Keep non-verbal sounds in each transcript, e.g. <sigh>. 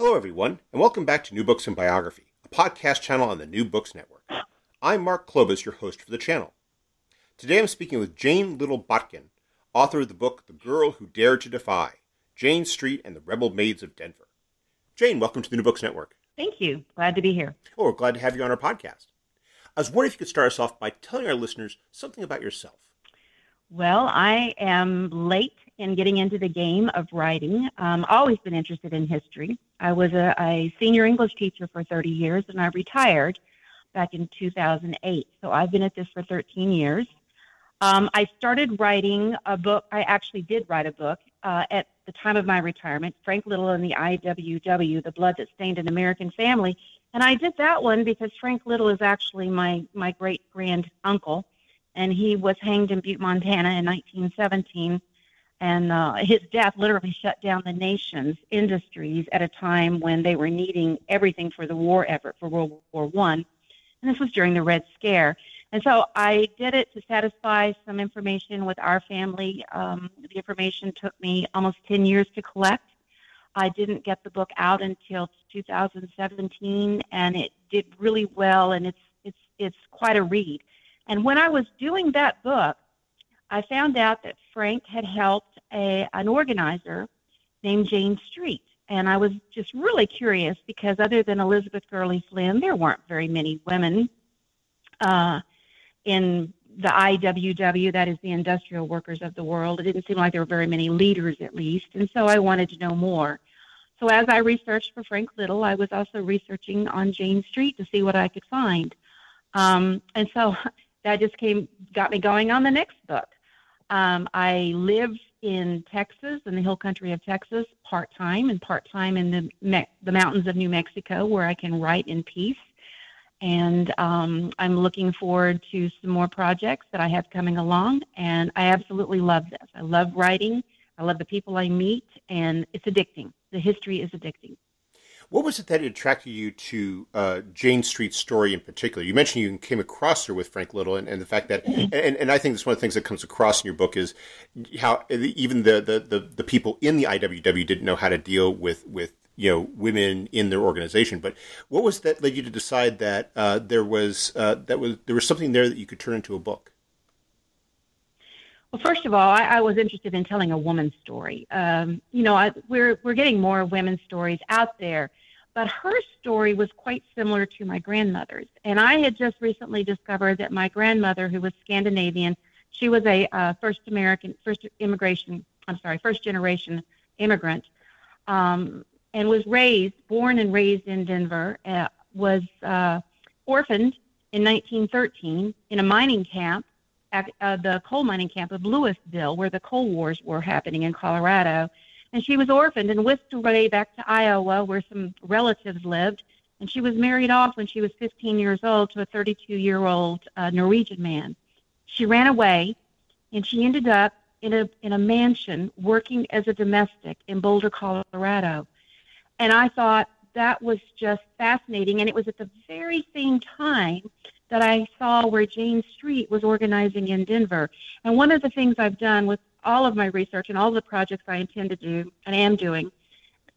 Hello, everyone, and welcome back to New Books and Biography, a podcast channel on the New Books Network. I'm Mark Klobas, your host for the channel. Today I'm speaking with Jane Little Botkin, author of the book The Girl Who Dared to Defy Jane Street and the Rebel Maids of Denver. Jane, welcome to the New Books Network. Thank you. Glad to be here. Oh, we're glad to have you on our podcast. I was wondering if you could start us off by telling our listeners something about yourself. Well, I am late in getting into the game of writing. Um, always been interested in history. I was a, a senior English teacher for 30 years, and I retired back in 2008. So I've been at this for 13 years. Um, I started writing a book. I actually did write a book uh, at the time of my retirement, Frank Little and the IWW, The Blood That Stained an American Family. And I did that one because Frank Little is actually my, my great grand uncle, and he was hanged in Butte, Montana in 1917 and uh, his death literally shut down the nation's industries at a time when they were needing everything for the war effort for World War One, and this was during the Red Scare. And so I did it to satisfy some information with our family. Um, the information took me almost 10 years to collect. I didn't get the book out until 2017, and it did really well, and it's it's it's quite a read. And when I was doing that book, I found out that Frank had helped a, an organizer named Jane Street. And I was just really curious because other than Elizabeth Gurley Flynn, there weren't very many women uh, in the IWW, that is the industrial workers of the world. It didn't seem like there were very many leaders, at least. And so I wanted to know more. So as I researched for Frank Little, I was also researching on Jane Street to see what I could find. Um, and so <laughs> that just came, got me going on the next book. Um, I live in Texas, in the hill country of Texas, part time, and part time in the Me- the mountains of New Mexico, where I can write in peace. And um, I'm looking forward to some more projects that I have coming along. And I absolutely love this. I love writing. I love the people I meet, and it's addicting. The history is addicting. What was it that attracted you to uh, Jane Street's story in particular? You mentioned you came across her with Frank Little, and, and the fact that, and, and I think that's one of the things that comes across in your book is how even the, the, the, the people in the IWW didn't know how to deal with, with you know women in their organization. But what was that led you to decide that uh, there was uh, that was there was something there that you could turn into a book? Well, first of all, I, I was interested in telling a woman's story. Um, you know, I, we're we're getting more women's stories out there, but her story was quite similar to my grandmother's. And I had just recently discovered that my grandmother, who was Scandinavian, she was a uh, first American, first immigration, I'm sorry, first generation immigrant, um, and was raised, born and raised in Denver, uh, was uh, orphaned in 1913 in a mining camp at uh, the coal mining camp of Louisville, where the coal wars were happening in Colorado and she was orphaned and whisked away back to Iowa, where some relatives lived. And she was married off when she was 15 years old to a 32 year old uh, Norwegian man. She ran away, and she ended up in a in a mansion working as a domestic in Boulder, Colorado. And I thought that was just fascinating. And it was at the very same time that I saw where Jane Street was organizing in Denver. And one of the things I've done with all of my research and all the projects I intend to do and am doing,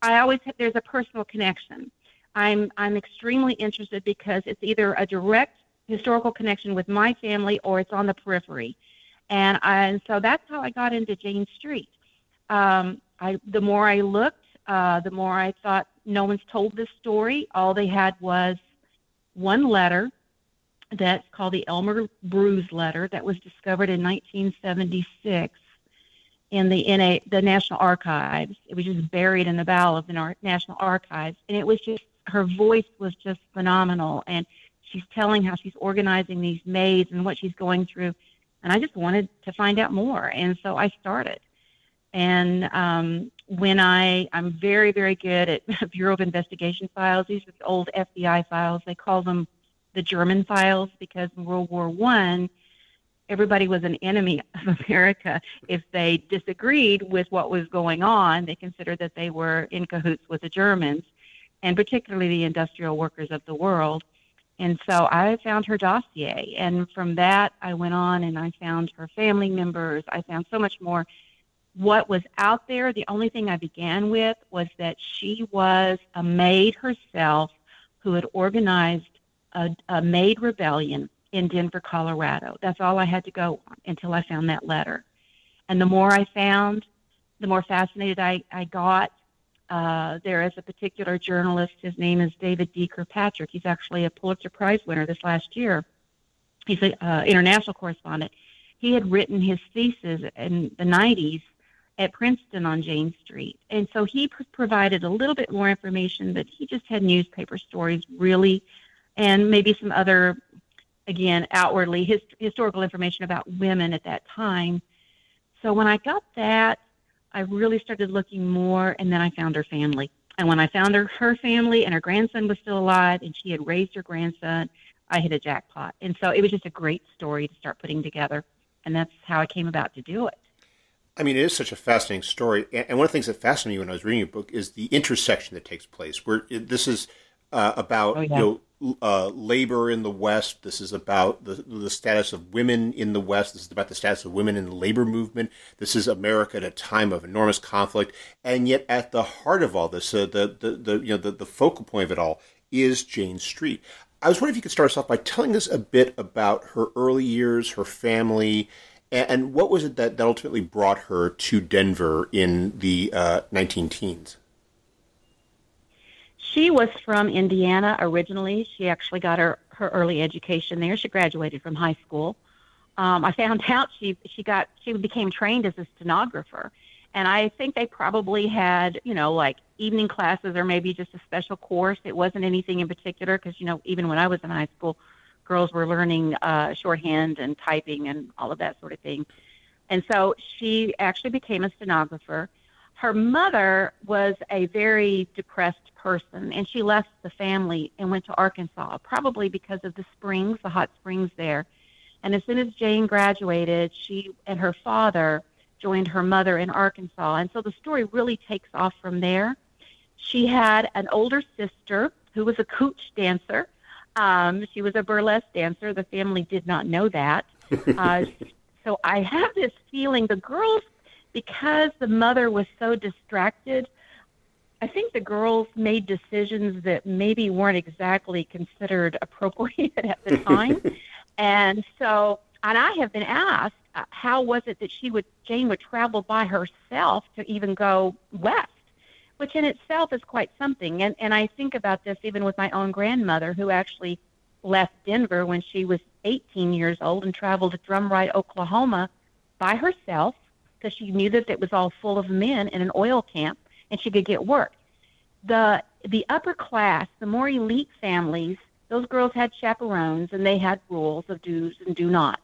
I always have, there's a personal connection. I'm I'm extremely interested because it's either a direct historical connection with my family or it's on the periphery, and I, and so that's how I got into Jane Street. Um, I the more I looked, uh, the more I thought no one's told this story. All they had was one letter that's called the Elmer Bruce letter that was discovered in 1976 in the in a the National Archives. It was just buried in the bowel of the National Archives, and it was just her voice was just phenomenal, and she's telling how she's organizing these maids and what she's going through, and I just wanted to find out more, and so I started. And um, when I, I'm very, very good at <laughs> Bureau of Investigation files. These are the old FBI files. They call them the German files because in World War One, everybody was an enemy <laughs> of America. If they disagreed with what was going on, they considered that they were in cahoots with the Germans, and particularly the industrial workers of the world. And so I found her dossier, and from that I went on and I found her family members. I found so much more. What was out there, the only thing I began with was that she was a maid herself who had organized a, a maid rebellion in Denver, Colorado. That's all I had to go on until I found that letter. And the more I found, the more fascinated I, I got. Uh, there is a particular journalist, his name is David D. Kirkpatrick. He's actually a Pulitzer Prize winner this last year. He's an uh, international correspondent. He had written his thesis in the 90s at Princeton on Jane Street. And so he pr- provided a little bit more information, but he just had newspaper stories really, and maybe some other again, outwardly his, historical information about women at that time. So when I got that, I really started looking more, and then I found her family. And when I found her, her family and her grandson was still alive, and she had raised her grandson, I hit a jackpot. And so it was just a great story to start putting together, and that's how I came about to do it. I mean, it is such a fascinating story, and one of the things that fascinated me when I was reading your book is the intersection that takes place. Where this is uh, about oh, yeah. you know uh, labor in the West. This is about the, the status of women in the West. This is about the status of women in the labor movement. This is America at a time of enormous conflict, and yet at the heart of all this, uh, the, the the you know the, the focal point of it all is Jane Street. I was wondering if you could start us off by telling us a bit about her early years, her family, and, and what was it that, that ultimately brought her to Denver in the uh, 19 teens. She was from Indiana originally. She actually got her, her early education there. She graduated from high school. Um, I found <laughs> out she she got she became trained as a stenographer, and I think they probably had you know like evening classes or maybe just a special course. It wasn't anything in particular because you know even when I was in high school, girls were learning uh, shorthand and typing and all of that sort of thing. And so she actually became a stenographer her mother was a very depressed person and she left the family and went to Arkansas, probably because of the springs, the hot springs there. And as soon as Jane graduated, she and her father joined her mother in Arkansas. And so the story really takes off from there. She had an older sister who was a cooch dancer. Um, she was a burlesque dancer. The family did not know that. <laughs> Uh, so I have this feeling the girls because the mother was so distracted, I think the girls made decisions that maybe weren't exactly considered appropriate <laughs> at the time. <laughs> and so, and I have been asked, uh, how was it that she would, Jane would travel by herself to even go west? Which in itself is quite something. And, and I think about this even with my own grandmother, who actually left Denver when she was 18 years old and traveled to Drumright, Oklahoma by herself because she knew that it was all full of men in an oil camp and she could get work. The the upper class, the more elite families, those girls had chaperones and they had rules of do's and do nots.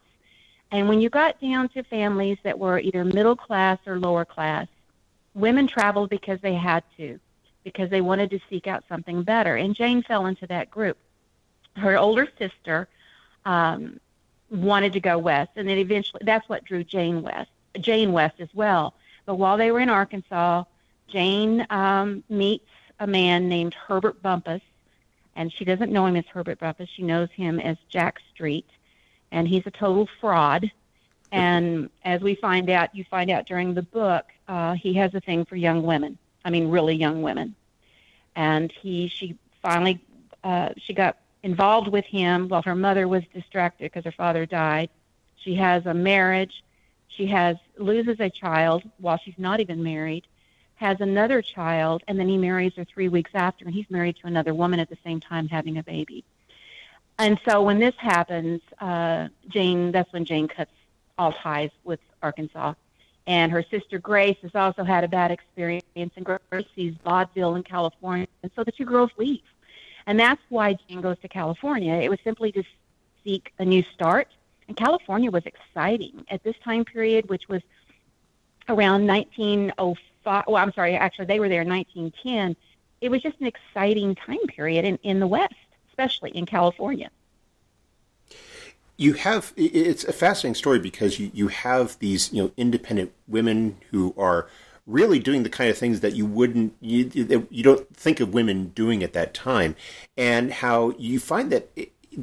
And when you got down to families that were either middle class or lower class, women traveled because they had to, because they wanted to seek out something better. And Jane fell into that group. Her older sister um, wanted to go west, and then eventually that's what drew Jane west. Jane West as well. But while they were in Arkansas, Jane um, meets a man named Herbert Bumpus, and she doesn't know him as Herbert Bumpus. She knows him as Jack Street, and he's a total fraud. And as we find out, you find out during the book, uh, he has a thing for young women. I mean, really young women. And he, she finally, uh, she got involved with him while her mother was distracted because her father died. She has a marriage she has loses a child while she's not even married, has another child, and then he marries her three weeks after, and he's married to another woman at the same time having a baby. And so when this happens, uh, Jane, that's when Jane cuts all ties with Arkansas. And her sister Grace has also had a bad experience, and Grace sees vaudeville in California, and so the two girls leave. And that's why Jane goes to California. It was simply to seek a new start and California was exciting at this time period, which was around 1905. Well, I'm sorry, actually, they were there in 1910. It was just an exciting time period in, in the West, especially in California. You have it's a fascinating story because you, you have these you know independent women who are really doing the kind of things that you wouldn't you, you don't think of women doing at that time and how you find that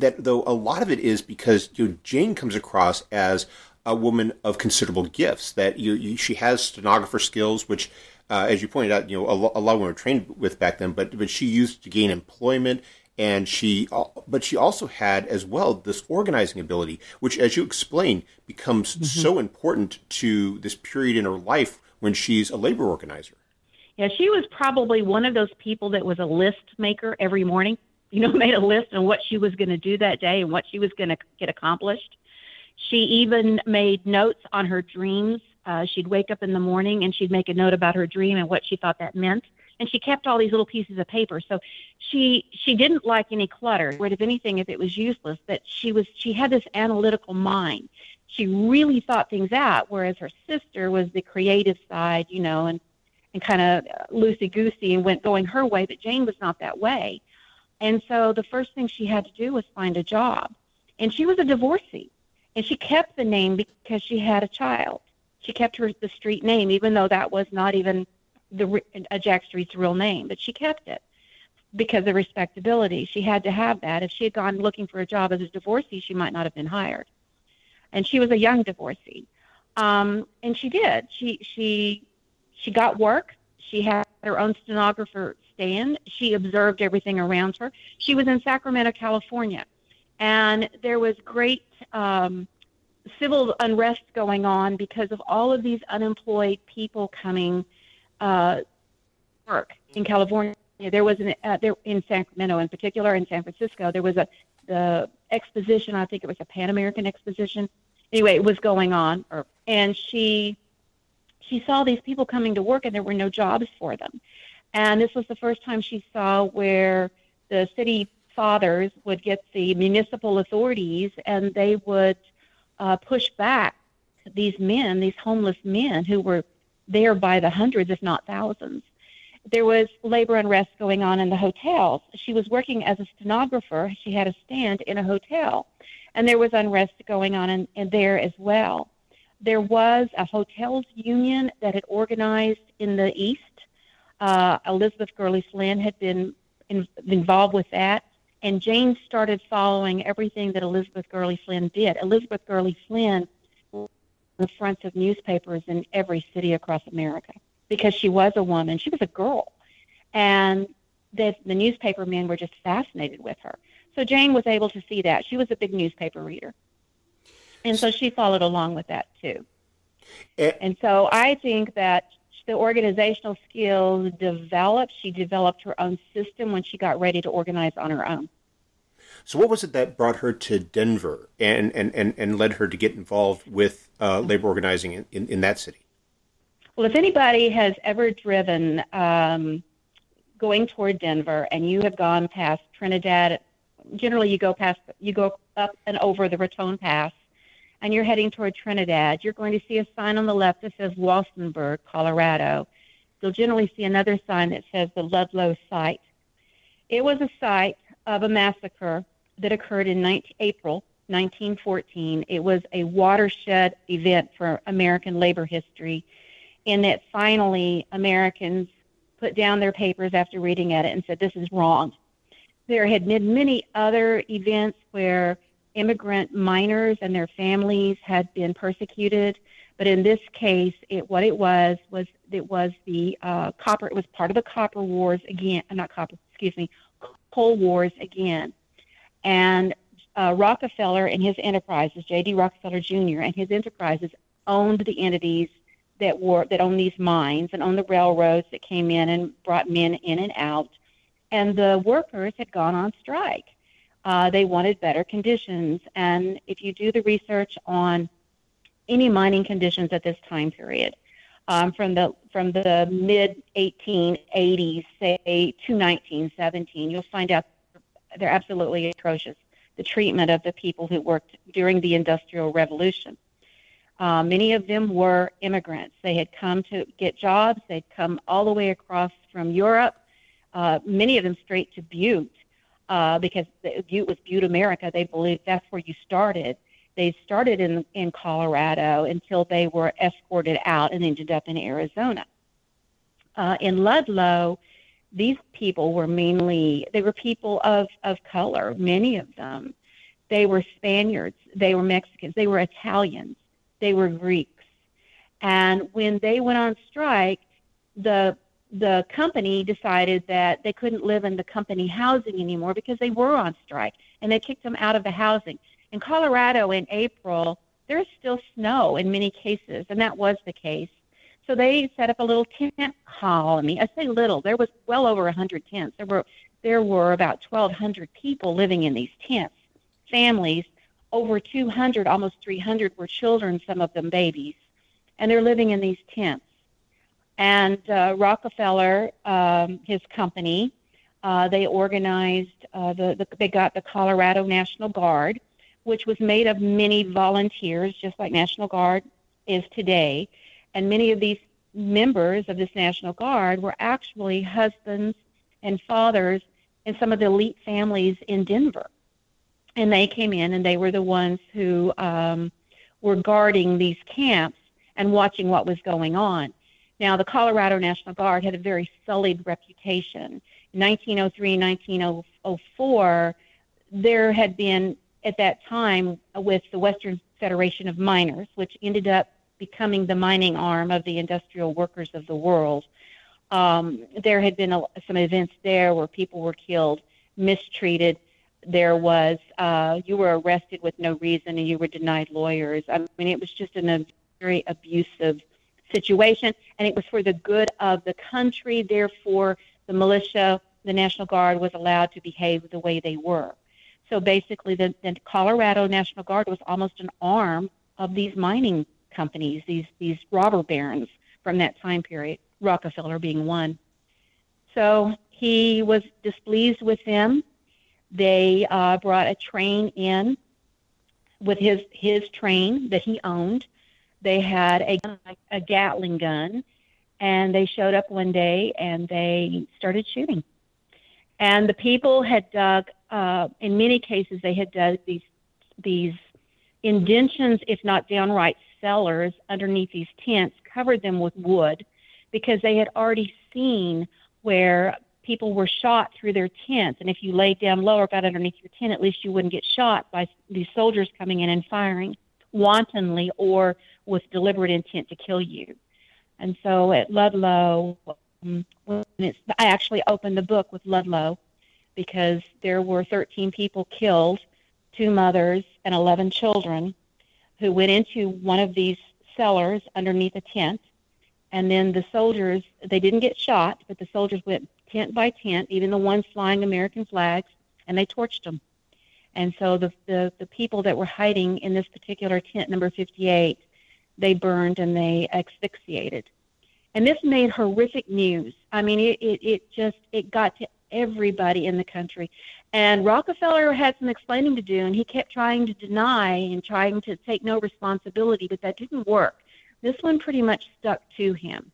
that though a lot of it is because you know, Jane comes across as a woman of considerable gifts that you, you she has stenographer skills which uh, as you pointed out you know a, a lot of women were trained with back then but but she used to gain employment and she but she also had as well this organizing ability which as you explained becomes mm-hmm. so important to this period in her life when she's a labor organizer. Yeah, she was probably one of those people that was a list maker every morning. You know, <laughs> made a list on what she was going to do that day and what she was going to get accomplished. She even made notes on her dreams. Uh, she'd wake up in the morning and she'd make a note about her dream and what she thought that meant. And she kept all these little pieces of paper. So she she didn't like any clutter. Or if anything, if it was useless, that she was she had this analytical mind she really thought things out, whereas her sister was the creative side, you know, and and kind of loosey goosey and went going her way. But Jane was not that way, and so the first thing she had to do was find a job, and she was a divorcee, and she kept the name because she had a child. She kept her the street name, even though that was not even the a Jack Street's real name, but she kept it because of respectability. She had to have that. If she had gone looking for a job as a divorcee, she might not have been hired and she was a young divorcee. Um, and she did. She she she got work. She had her own stenographer stand. She observed everything around her. She was in Sacramento, California, and there was great um, civil unrest going on because of all of these unemployed people coming uh, work in California. There was an uh, there in Sacramento, in particular, in San Francisco. There was a the exposition. I think it was a Pan American exposition. Anyway, it was going on, or, and she she saw these people coming to work, and there were no jobs for them. And this was the first time she saw where the city fathers would get the municipal authorities, and they would uh, push back these men, these homeless men who were there by the hundreds, if not thousands there was labor unrest going on in the hotels. She was working as a stenographer. She had a stand in a hotel, and there was unrest going on in, in there as well. There was a hotels union that had organized in the East. Uh, Elizabeth Gurley Flynn had been in, involved with that, and Jane started following everything that Elizabeth Gurley Flynn did. Elizabeth Gurley Flynn the fronts of newspapers in every city across America because she was a woman. She was a girl. And the, the newspaper men were just fascinated with her. So Jane was able to see that. She was a big newspaper reader. And so she followed along with that too. Eh. and so I think that the organizational skills developed. She developed her own system when she got ready to organize on her own. So, what was it that brought her to Denver and, and, and, and led her to get involved with uh, labor organizing in, in, in that city? Well, if anybody has ever driven um, going toward Denver and you have gone past Trinidad, generally you go past, you go up and over the Raton Pass, and you're heading toward Trinidad, you're going to see a sign on the left that says Walsenburg, Colorado. You'll generally see another sign that says the Ludlow site. It was a site of a massacre that occurred in 19, April 1914. It was a watershed event for American labor history in that finally Americans put down their papers after reading at it and said, this is wrong. There had been many other events where immigrant miners and their families had been persecuted, but in this case, it, what it was was it was the uh, copper. It was part of the copper wars again. Uh, not copper. Excuse me, coal wars again, and uh, Rockefeller and his enterprises, J.D. Rockefeller Jr. and his enterprises owned the entities that were that owned these mines and owned the railroads that came in and brought men in and out, and the workers had gone on strike. Uh, they wanted better conditions, and if you do the research on any mining conditions at this time period, um, from the from the mid 1880s, say to 1917, you'll find out they're absolutely atrocious. The treatment of the people who worked during the Industrial Revolution. Uh, many of them were immigrants. They had come to get jobs. They'd come all the way across from Europe, uh, many of them straight to Butte, uh, because Butte was Butte, America. They believed that's where you started. They started in in Colorado until they were escorted out and ended up in Arizona. Uh, in Ludlow, these people were mainly they were people of of color. Many of them, they were Spaniards, they were Mexicans, they were Italians, they were Greeks, and when they went on strike, the the company decided that they couldn't live in the company housing anymore because they were on strike and they kicked them out of the housing. In Colorado in April, there's still snow in many cases, and that was the case. So they set up a little tent colony. I say little. There was well over 100 tents. There were there were about 1,200 people living in these tents, families. Over 200, almost 300 were children, some of them babies, and they're living in these tents. And uh, Rockefeller, um, his company, uh, they organized uh, the, the they got the Colorado National Guard, which was made of many volunteers, just like National Guard is today. And many of these members of this National Guard were actually husbands and fathers in some of the elite families in Denver. And they came in and they were the ones who um, were guarding these camps and watching what was going on. Now, the Colorado National Guard had a very sullied reputation. In 1903 1904, there had been at that time with the Western Federation of Miners, which ended up becoming the mining arm of the industrial workers of the world. Um, there had been a, some events there where people were killed, mistreated. There was, uh, you were arrested with no reason and you were denied lawyers. I mean, it was just in a very abusive situation, and it was for the good of the country. Therefore, the militia, the National Guard, was allowed to behave the way they were. So basically, the, the Colorado National Guard was almost an arm of these mining companies, these these robber barons from that time period. Rockefeller being one. So he was displeased with them. They uh, brought a train in with his his train that he owned. They had a a Gatling gun, and they showed up one day and they started shooting. And the people had dug uh, in many cases, they had dug these these indentions, if not downright cellars, underneath these tents, covered them with wood, because they had already seen where people were shot through their tents. And if you laid down low or got underneath your tent, at least you wouldn't get shot by these soldiers coming in and firing wantonly or with deliberate intent to kill you. And so at Ludlow, um, when it's, I actually opened the book with Ludlow because there were 13 people killed, two mothers and 11 children, who went into one of these cellars underneath a tent. And then the soldiers, they didn't get shot, but the soldiers went tent by tent, even the ones flying American flags, and they torched them. And so the, the, the people that were hiding in this particular tent, number 58, they burned and they asphyxiated. And this made horrific news. I mean, it, it, it just, it got to everybody in the country. And Rockefeller had some explaining to do, and he kept trying to deny and trying to take no responsibility, but that didn't work. This one pretty much stuck to him.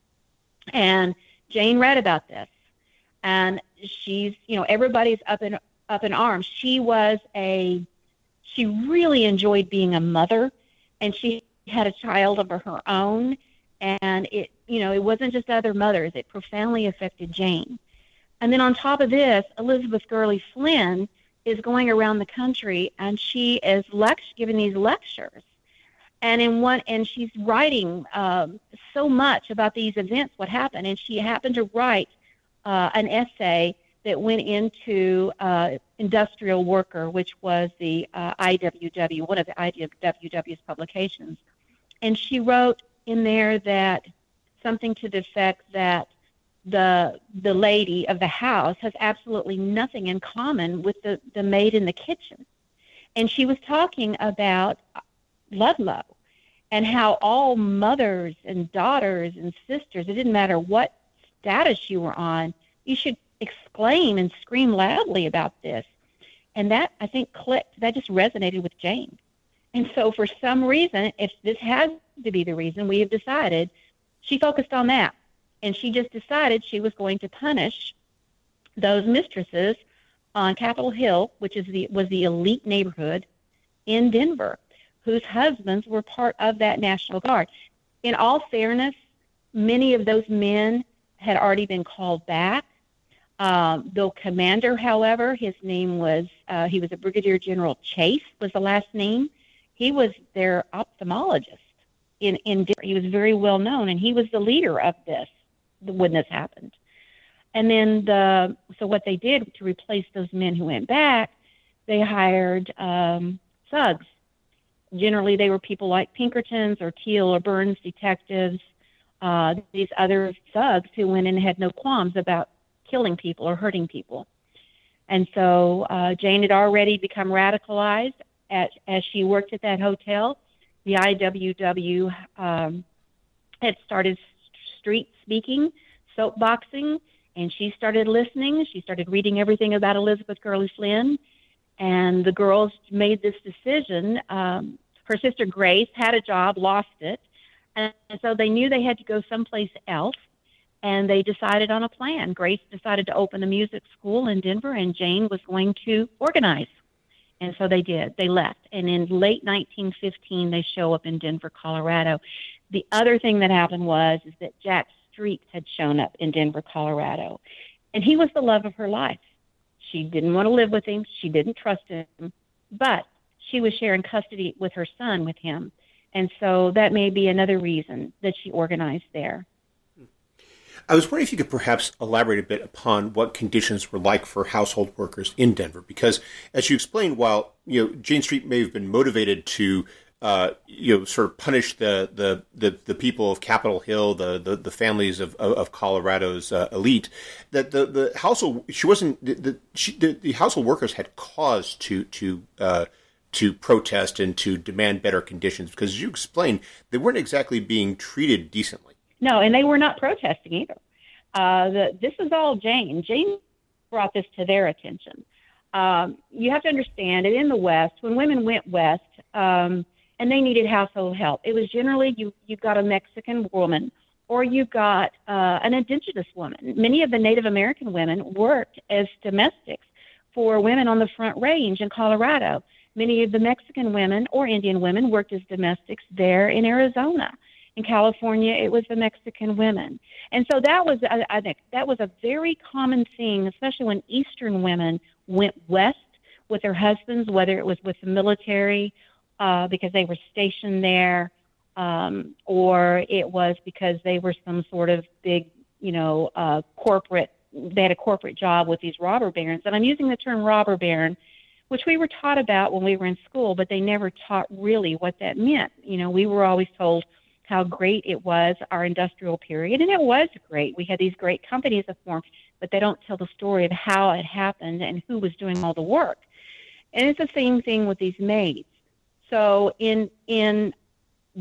And Jane read about this, and she's, you know, everybody's up in up in arms. She was a, she really enjoyed being a mother, and she had a child of her own, and it, you know, it wasn't just other mothers. It profoundly affected Jane. And then on top of this, Elizabeth Gurley Flynn is going around the country and she is lect- giving these lectures. And in one, and she's writing um, so much about these events, what happened. And she happened to write uh, an essay that went into uh, Industrial Worker, which was the uh, IWW, one of the IWW's publications. And she wrote in there that something to the effect that the the lady of the house has absolutely nothing in common with the the maid in the kitchen. And she was talking about ludlow and how all mothers and daughters and sisters it didn't matter what status you were on you should exclaim and scream loudly about this. And that i think clicked that just resonated with jane and so for some reason if this has to be the reason, we have decided she focused on that. And she just decided she was going to punish those mistresses on Capitol Hill, which is the was the elite neighborhood in Denver, whose husbands were part of that National Guard. In all fairness, many of those men had already been called back. Um, the commander, however, his name was uh, he was a Brigadier General Chase was the last name. He was their ophthalmologist in in he was very well known, and he was the leader of this when this happened. And then the so what they did to replace those men who went back, they hired um, thugs. Generally, they were people like Pinkertons or Thiel or Burns detectives. Uh, these other thugs who went in and had no qualms about killing people or hurting people. And so uh, Jane had already become radicalized at, as she worked at that hotel. The IWW um, had started street speaking, soapboxing, and she started listening. She started reading everything about Elizabeth Gurley Flynn, and the girls made this decision. Um, her sister Grace had a job, lost it, and so they knew they had to go someplace else. And they decided on a plan. Grace decided to open a music school in Denver, and Jane was going to organize. And so they did. They left. And in late 1915, they show up in Denver, Colorado. The other thing that happened was is that Jack Street had shown up in Denver, Colorado. And he was the love of her life. She didn't want to live with him. She didn't trust him. But she was sharing custody with her son with him. And so that may be another reason that she organized there. I was wondering if you could perhaps elaborate a bit upon what conditions were like for household workers in Denver, because as you explained, while you know Jane Street may have been motivated to uh, you know, sort of punish the, the, the, the, people of Capitol Hill, the, the, the families of, of Colorado's uh, elite, that the, the household, she wasn't, the, she, the, the household workers had cause to, to, uh, to protest and to demand better conditions because as you explained, they weren't exactly being treated decently. No, and they were not protesting either. Uh, the, this is all Jane. Jane brought this to their attention. Um, you have to understand that in the West, when women went west, um, and they needed household help. It was generally you you got a Mexican woman or you got uh, an indigenous woman. Many of the Native American women worked as domestics for women on the Front Range in Colorado. Many of the Mexican women or Indian women worked as domestics there in Arizona. In California, it was the Mexican women. And so that was, I, I think, that was a very common thing, especially when Eastern women went west with their husbands, whether it was with the military uh, because they were stationed there, um, or it was because they were some sort of big, you know, uh, corporate. They had a corporate job with these robber barons, and I'm using the term robber baron, which we were taught about when we were in school, but they never taught really what that meant. You know, we were always told how great it was our industrial period, and it was great. We had these great companies that formed, but they don't tell the story of how it happened and who was doing all the work. And it's the same thing with these maids. So in in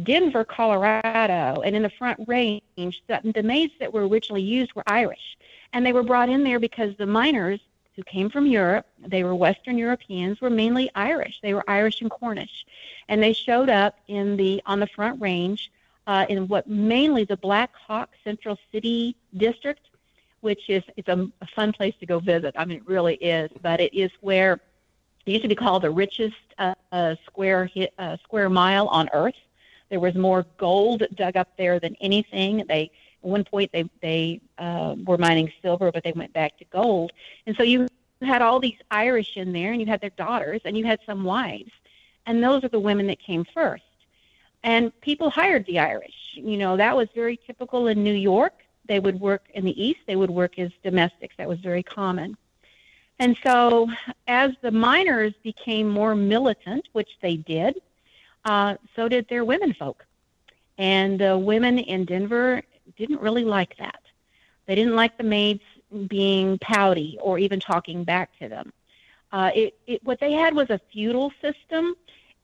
Denver, Colorado, and in the Front Range, the, the maids that were originally used were Irish, and they were brought in there because the miners who came from Europe, they were Western Europeans, were mainly Irish. They were Irish and Cornish, and they showed up in the on the Front Range uh, in what mainly the Black Hawk Central City District, which is it's a, a fun place to go visit. I mean, it really is, but it is where it used to be called the richest uh, uh, square uh, square mile on Earth. There was more gold dug up there than anything. They at one point they they uh, were mining silver, but they went back to gold. And so you had all these Irish in there, and you had their daughters, and you had some wives, and those are the women that came first. And people hired the Irish. You know that was very typical in New York. They would work in the East. They would work as domestics. That was very common. And so, as the miners became more militant, which they did, uh, so did their women folk. And the women in Denver didn't really like that. They didn't like the maids being pouty or even talking back to them. Uh, it, it, what they had was a feudal system,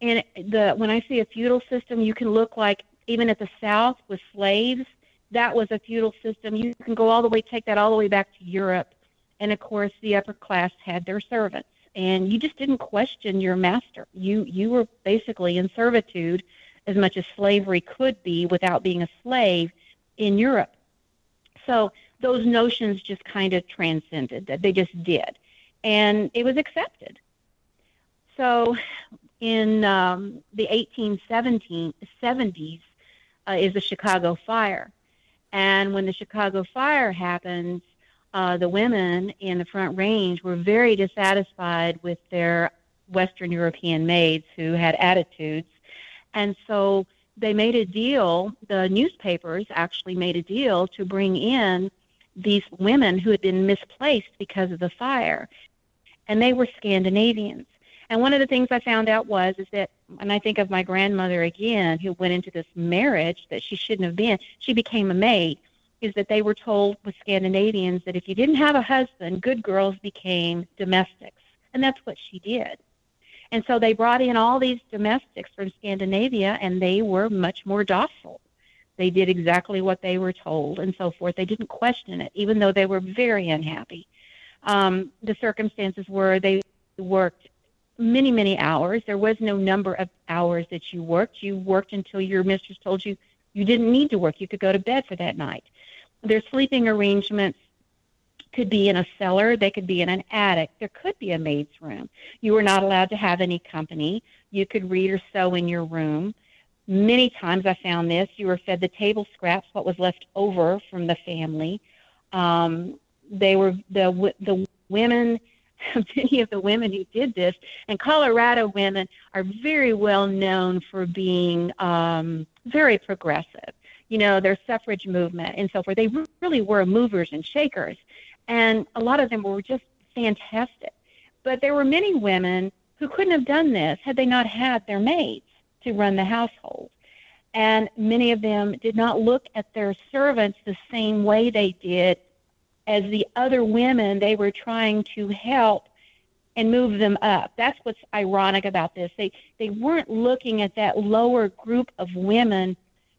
and the when I see a feudal system, you can look like even at the South with slaves. That was a feudal system. You can go all the way, take that all the way back to Europe and of course the upper class had their servants and you just didn't question your master you you were basically in servitude as much as slavery could be without being a slave in Europe. So those notions just kind of transcended, that they just did. And it was accepted. So in um, the 1870s uh, is the Chicago Fire. And when the Chicago Fire happened, uh, the women in the Front Range were very dissatisfied with their Western European maids who had attitudes. And so they made a deal, the newspapers actually made a deal to bring in these women who had been misplaced because of the fire. And they were Scandinavians. And one of the things I found out was is that and I think of my grandmother again who went into this marriage that she shouldn't have been, she became a maid, is that they were told with Scandinavians that if you didn't have a husband, good girls became domestics. And that's what she did. And so they brought in all these domestics from Scandinavia and they were much more docile. They did exactly what they were told and so forth. They didn't question it, even though they were very unhappy. Um, the circumstances were they worked many, many hours. There was no number of hours that you worked. You worked until your mistress told you you didn't need to work. You could go to bed for that night. Their sleeping arrangements could be in a cellar, they could be in an attic, there could be a maid's room. You were not allowed to have any company. You could read or sew in your room. Many times I found this. You were fed the table scraps, what was left over from the family. Um, they were the the women <laughs> many of the women who did this, and Colorado women are very well known for being um, very progressive. You know, their suffrage movement and so forth. They really were movers and shakers, and a lot of them were just fantastic. But there were many women who couldn't have done this had they not had their maids to run the household. And many of them did not look at their servants the same way they did as the other women they were trying to help and move them up. That's what's ironic about this. They they weren't looking at that lower group of women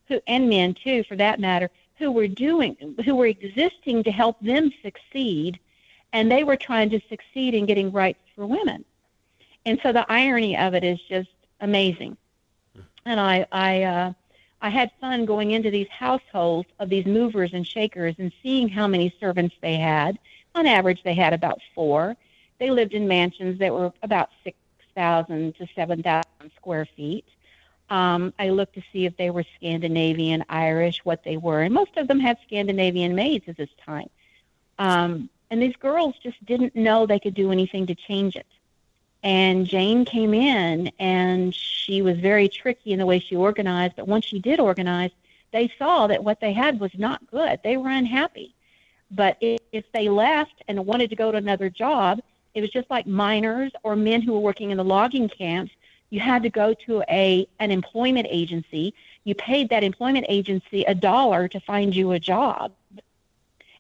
who and men too for that matter who were doing who were existing to help them succeed and they were trying to succeed in getting rights for women. And so the irony of it is just amazing. And I I uh I had fun going into these households of these movers and shakers and seeing how many servants they had. On average, they had about four. They lived in mansions that were about 6,000 to 7,000 square feet. Um, I looked to see if they were Scandinavian, Irish, what they were. And most of them had Scandinavian maids at this time. Um, and these girls just didn't know they could do anything to change it. And Jane came in and she was very tricky in the way she organized, but once she did organize, they saw that what they had was not good. They were unhappy. But if, they left and wanted to go to another job, it was just like miners or men who were working in the logging camps. You had to go to a an employment agency. You paid that employment agency a dollar to find you a job.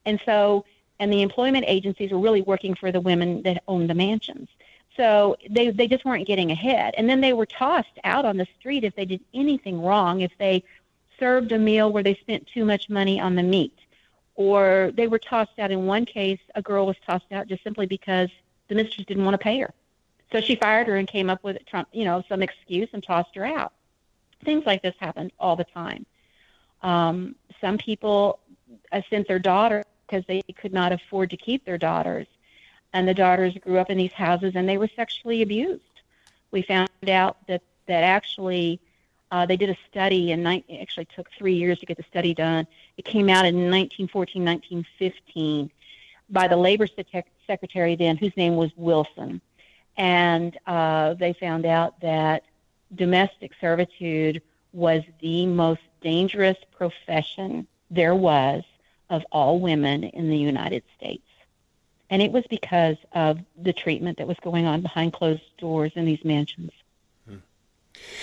And so and the employment agencies were really working for the women that owned the mansions. So they they just weren't getting ahead. And then they were tossed out on the street if they did anything wrong, if they served a meal where they spent too much money on the meat. Or they were tossed out in one case, a girl was tossed out just simply because the mistress didn't want to pay her. So she fired her and came up with Trump, you know some excuse and tossed her out. Things like this happened all the time. Um, some people uh, sent their daughter because they could not afford to keep their daughters and the daughters grew up in these houses and they were sexually abused. We found out that that actually uh, they did a study and it actually took three years to get the study done. It came out in 1914, 1915 by the labor secretary then, whose name was Wilson, and uh, they found out that domestic servitude was the most dangerous profession there was of all women in the United States. And it was because of the treatment that was going on behind closed doors in these mansions.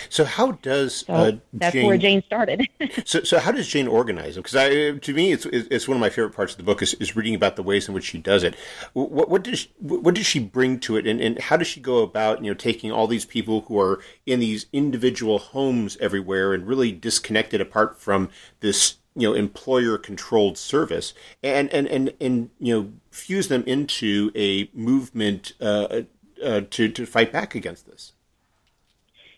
So how does so uh, that's Jane, where Jane started? <laughs> so, so how does Jane organize them? Because I, to me, it's it's one of my favorite parts of the book is, is reading about the ways in which she does it. What, what does she, what does she bring to it, and, and how does she go about you know taking all these people who are in these individual homes everywhere and really disconnected apart from this you know employer controlled service and and and and you know fuse them into a movement uh, uh, to to fight back against this.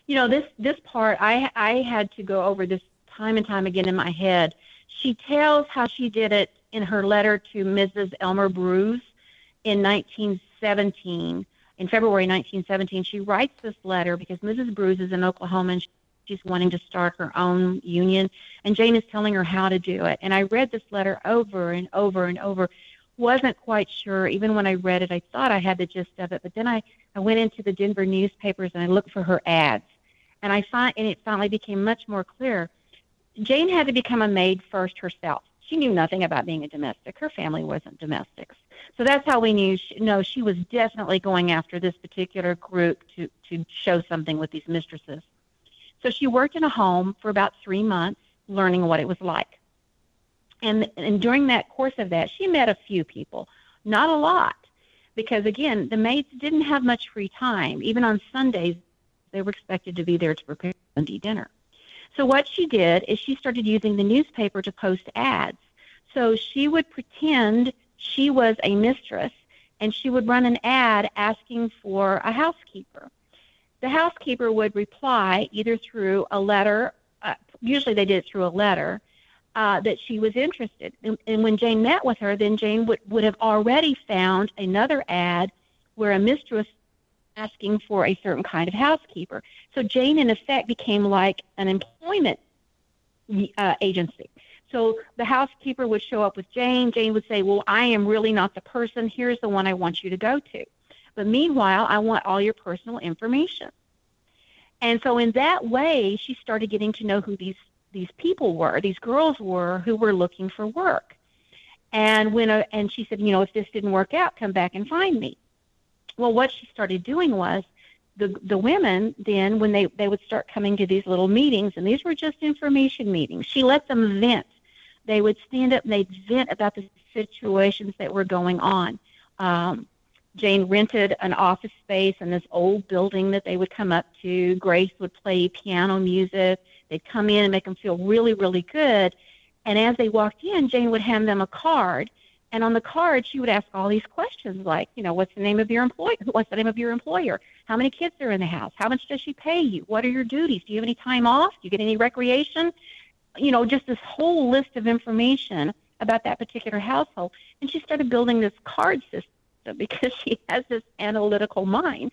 you know this this part I I had to go over this time and time again in my head. She tells how she did it in her letter to Mrs. Elmer Bruce in 1917. In February 1917, she writes this letter because Mrs. Bruce is in Oklahoma and she's wanting to start her own union, and Jane is telling her how to do it. And I read this letter over and over and over. Wasn't quite sure. Even when I read it, I thought I had the gist of it, but then I, I went into the Denver newspapers and I looked for her ads, and I find and it finally became much more clear. Jane had to become a maid first herself. She knew nothing about being a domestic. Her family wasn't domestics. So that's how we knew, she, no, she was definitely going after this particular group to, to show something with these mistresses. So she worked in a home for about three months, learning what it was like. And, and during that course of that, she met a few people, not a lot, because again, the maids didn't have much free time. Even on Sundays, they were expected to be there to prepare Sunday dinner. So what she did is she started using the newspaper to post ads. So she would pretend she was a mistress and she would run an ad asking for a housekeeper the housekeeper would reply either through a letter, uh, usually they did it through a letter, uh, that she was interested. And, and when Jane met with her, then Jane would, would have already found another ad where a mistress asking for a certain kind of housekeeper. So Jane, in effect, became like an employment uh, agency. So the housekeeper would show up with Jane. Jane would say, Well, I am really not the person. Here's the one I want you to go to. But meanwhile, I want all your personal information. And so in that way, she started getting to know who these these people were, these girls were who were looking for work. And when a, and she said, you know, if this didn't work out, come back and find me. Well, what she started doing was the the women then when they they would start coming to these little meetings and these were just information meetings. She let them vent. They would stand up and they'd vent about the situations that were going on. Um, Jane rented an office space in this old building that they would come up to. Grace would play piano music. They'd come in and make them feel really, really good. And as they walked in, Jane would hand them a card. And on the card, she would ask all these questions like, you know, what's the name of your employer? <laughs> What's the name of your employer? How many kids are in the house? How much does she pay you? What are your duties? Do you have any time off? Do you get any recreation? You know, just this whole list of information about that particular household. And she started building this card system <laughs> because she has this analytical mind.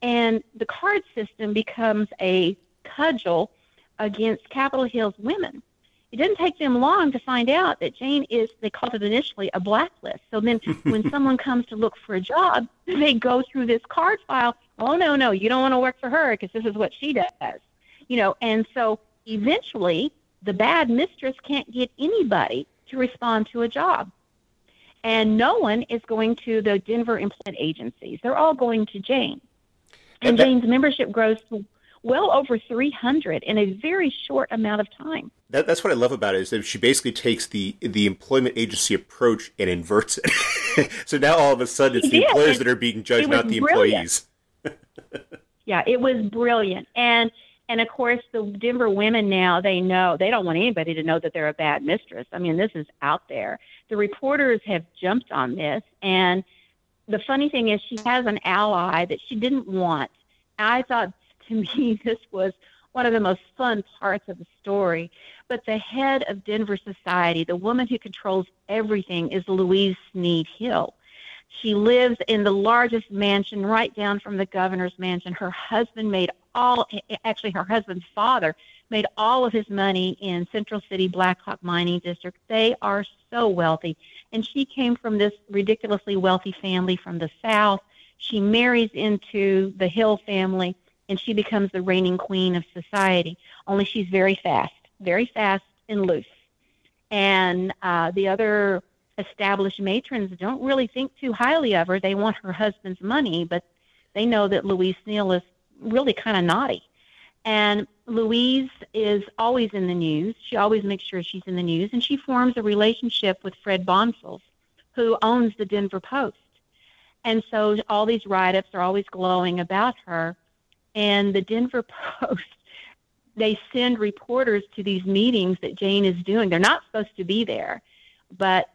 And the card system becomes a cudgel against Capitol Hill's women. It didn't take them long to find out that Jane is, they called it initially a blacklist. So then <laughs> when someone comes to look for a job, they go through this card file. Oh, no, no, you don't want to work for her because this is what she does. You know, and so eventually the bad mistress can't get anybody to respond to a job and no one is going to the Denver employment agencies. They're all going to Jane. And, and that, Jane's membership grows to well over 300 in a very short amount of time. That, that's what I love about it is that she basically takes the the employment agency approach and inverts it. <laughs> so now all of a sudden it's the employers that are being judged, not the brilliant. employees. <laughs> yeah, it was brilliant. And and of course, the Denver women now, they know, they don't want anybody to know that they're a bad mistress. I mean, this is out there. The reporters have jumped on this. And the funny thing is, she has an ally that she didn't want. I thought to me, <laughs> this was one of the most fun parts of the story. But the head of Denver society, the woman who controls everything, is Louise Sneed Hill. She lives in the largest mansion right down from the governor's mansion. Her husband made all, actually, her husband's father made all of his money in Central City Blackhawk Mining District. They are so wealthy. And she came from this ridiculously wealthy family from the South. She marries into the Hill family and she becomes the reigning queen of society. Only she's very fast, very fast and loose. And uh, the other established matrons don't really think too highly of her. They want her husband's money, but they know that Louise Neal is really kind of naughty. And Louise is always in the news. She always makes sure she's in the news, and she forms a relationship with Fred Bonfils, who owns the Denver Post. And so all these write-ups are always glowing about her. And the Denver <laughs> Post, they send reporters to these meetings that Jane is doing. They're not supposed to be there, but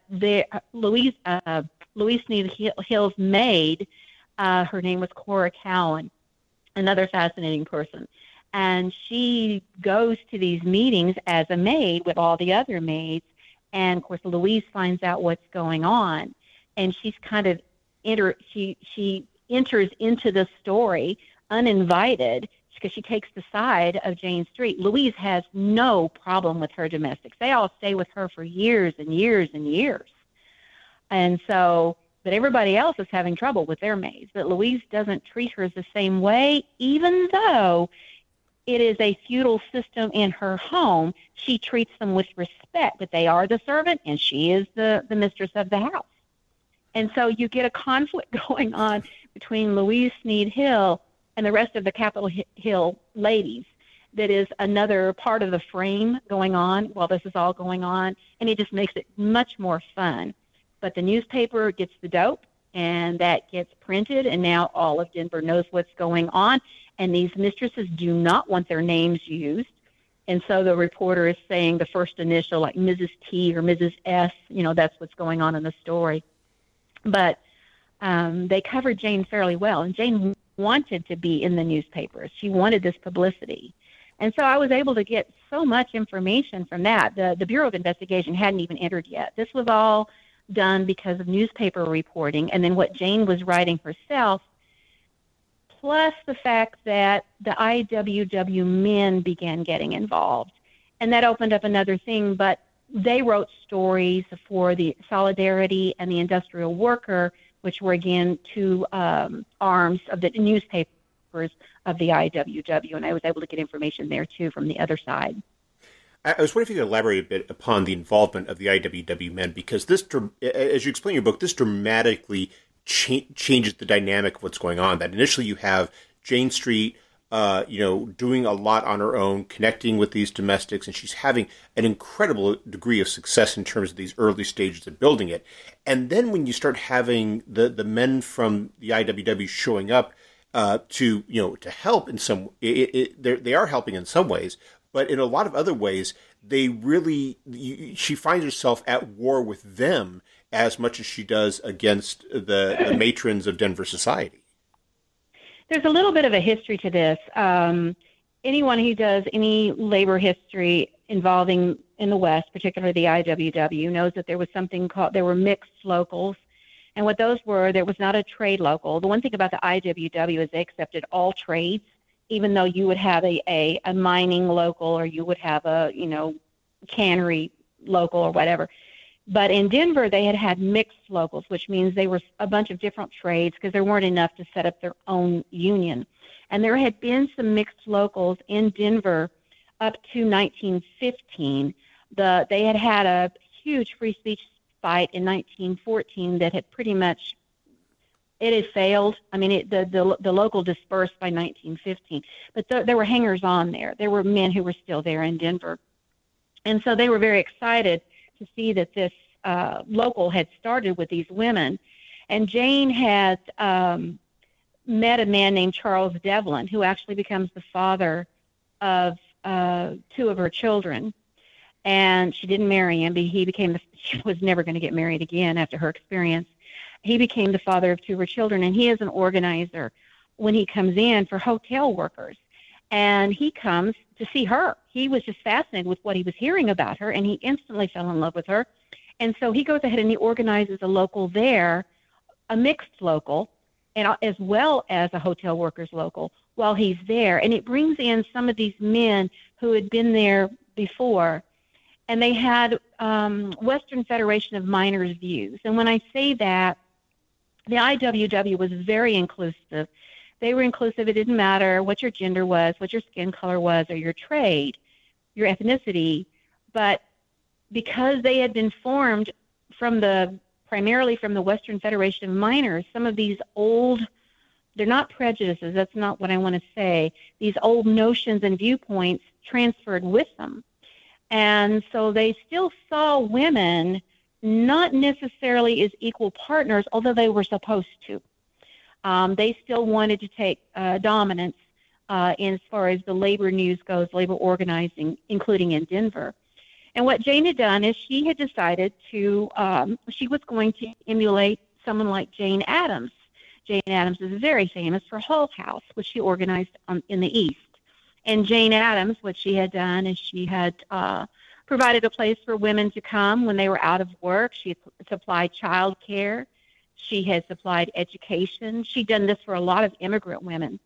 Louise uh, Louise Sneed Hill's maid, uh, her name was Cora Cowan another fascinating person. And she goes to these meetings as a maid with all the other maids. And of course, Louise finds out what's going on. And she's kind of enter, she, she enters into the story uninvited because she takes the side of Jane Street. Louise has no problem with her domestics. They all stay with her for years and years and years. And so, but everybody else is having trouble with their maids. But Louise doesn't treat her the same way, even though it is a feudal system in her home. She treats them with respect, but they are the servant and she is the, the mistress of the house. And so you get a conflict <laughs> going on between Louise Sneed Hill and the rest of the Capitol Hill ladies that is another part of the frame going on while this is all going on, and it just makes it much more fun. But the newspaper gets the dope, and that gets printed, and now all of Denver knows what's going on. And these mistresses do not want their names used. And so the reporter is saying the first initial, like Mrs. T or Mrs. S, you know, that's what's going on in the story. But um, they covered Jane fairly well. And Jane wanted to be in the newspapers. She wanted this publicity. And so I was able to get so much information from that. The, the Bureau of Investigation hadn't even entered yet. This was all done because of newspaper reporting and then what Jane was writing herself, plus the fact that the IWW men began getting involved. And that opened up another thing, but they wrote stories for the Solidarity and the Industrial Worker which were again two um, arms of the newspapers of the IWW, and I was able to get information there too from the other side. I was wondering if you could elaborate a bit upon the involvement of the IWW men, because this, as you explain in your book, this dramatically cha- changes the dynamic of what's going on. That initially you have Jane Street uh, you know, doing a lot on her own, connecting with these domestics, and she's having an incredible degree of success in terms of these early stages of building it. And then when you start having the the men from the IWW showing up uh, to you know to help in some, it, they are helping in some ways, but in a lot of other ways, they really she finds herself at war with them as much as she does against the, the matrons of Denver society there's a little bit of a history to this. Um, anyone who does any labor history involving in the West, particularly the IWW, knows that there was something called there were mixed locals, and what those were, there was not a trade local. The one thing about the IWW is they accepted all trades, even though you would have a, a, a mining local or you would have a you know cannery local or whatever. But in Denver, they had had mixed locals, which means they were a bunch of different trades because there weren't enough to set up their own union. And there had been some mixed locals in Denver up to 1915. The, they had had a huge free speech fight in 1914 that had pretty much it had failed. I mean, it, the, the the local dispersed by 1915, but th- there were hangers on there. There were men who were still there in Denver, and so they were very excited to see that this uh, local had started with these women. And Jane had um, met a man named Charles Devlin, who actually becomes the father of uh, two of her children. And she didn't marry him. But he became the, <laughs> she was never going to get married again after her experience. He became the father of two of her children, and he is an organizer when he comes in for hotel workers. And he comes to see her. He was just fascinated with what he was hearing about her, and he instantly fell in love with her. And so he goes ahead and he organizes a local there, a mixed local, and as well as a hotel workers local while he's there. And it brings in some of these men who had been there before, and they had um, Western Federation of Miners views. And when I say that, the IWW was very inclusive they were inclusive. It didn't matter what your gender was, what your skin color was, or your trade, your ethnicity. But because they had been formed from the primarily from the Western Federation of Miners, some of these old they're not prejudices, that's not what I want to say. These old notions and viewpoints transferred with them. And so they still saw women not necessarily as equal partners, although they were supposed to um, they still wanted to take uh, dominance uh, in as far as the labor news goes, labor organizing, including in Denver. And what Jane had done is she had decided to, um, she was going to emulate someone like Jane Addams. Jane Addams is very famous for Hull House, which she organized on, in the East. And Jane Addams, what she had done is she had uh, provided a place for women to come when they were out of work. She supplied child care. She had supplied education. She'd done this for a lot of immigrant women.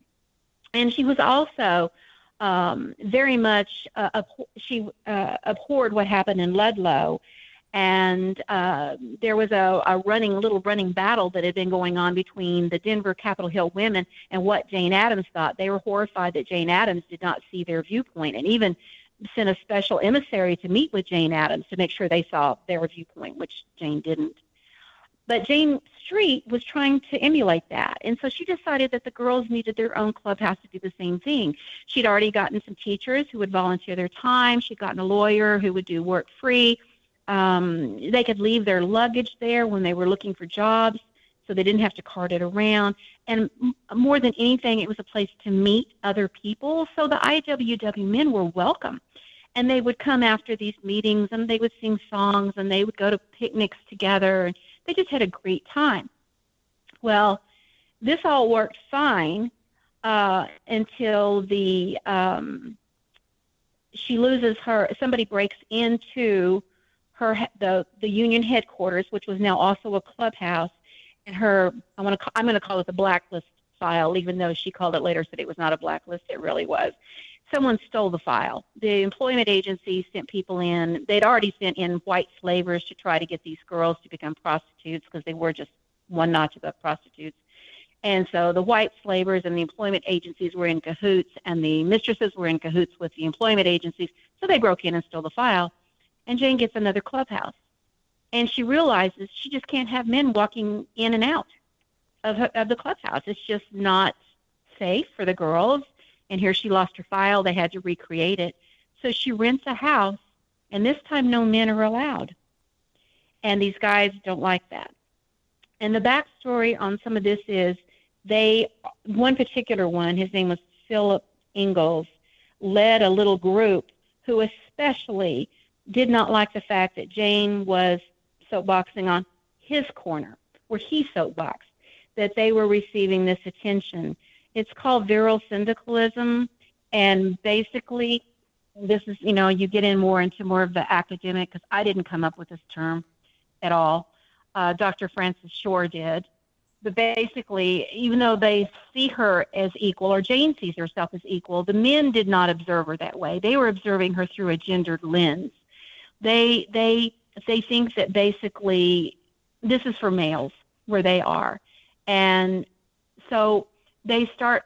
And she was also um, very much, uh, she uh, abhorred what happened in Ludlow. And uh, there was a, a running, little running battle that had been going on between the Denver Capitol Hill women and what Jane Addams thought. They were horrified that Jane Addams did not see their viewpoint. And even sent a special emissary to meet with Jane Addams to make sure they saw their viewpoint, which Jane didn't. But Jane Street was trying to emulate that. And so she decided that the girls needed their own clubhouse to do the same thing. She'd already gotten some teachers who would volunteer their time. She'd gotten a lawyer who would do work free. Um, they could leave their luggage there when they were looking for jobs so they didn't have to cart it around. And more than anything, it was a place to meet other people. So the IWW men were welcome. And they would come after these meetings and they would sing songs and they would go to picnics together. And they just had a great time. Well, this all worked fine uh, until the um, she loses her. Somebody breaks into her the the union headquarters, which was now also a clubhouse, and her I want to I'm going to call it the blacklist file, even though she called it later said it was not a blacklist. It really was. Someone stole the file. The employment agency sent people in. They'd already sent in white slavers to try to get these girls to become prostitutes because they were just one notch above prostitutes. And so the white slavers and the employment agencies were in cahoots, and the mistresses were in cahoots with the employment agencies. So they broke in and stole the file. And Jane gets another clubhouse and she realizes she just can't have men walking in and out of, her, of the clubhouse. It's just not safe for the girls. And here she lost her file. They had to recreate it. So she rents a house, and this time no men are allowed. And these guys don't like that. And the backstory on some of this is they, one particular one, his name was Philip Ingalls, led a little group who especially did not like the fact that Jane was soapboxing on his corner, where he soapboxed, that they were receiving this attention. It's called virile syndicalism, and basically, this is, you know, you get in more into more of the academic, because I didn't come up with this term at all. Uh, Dr. Francis Shor did. But basically, even though they see her as equal, or Jane sees herself as equal, the men did not observe her that way. They were observing her through a gendered lens. They they they think that basically this is for males where they are. And so they start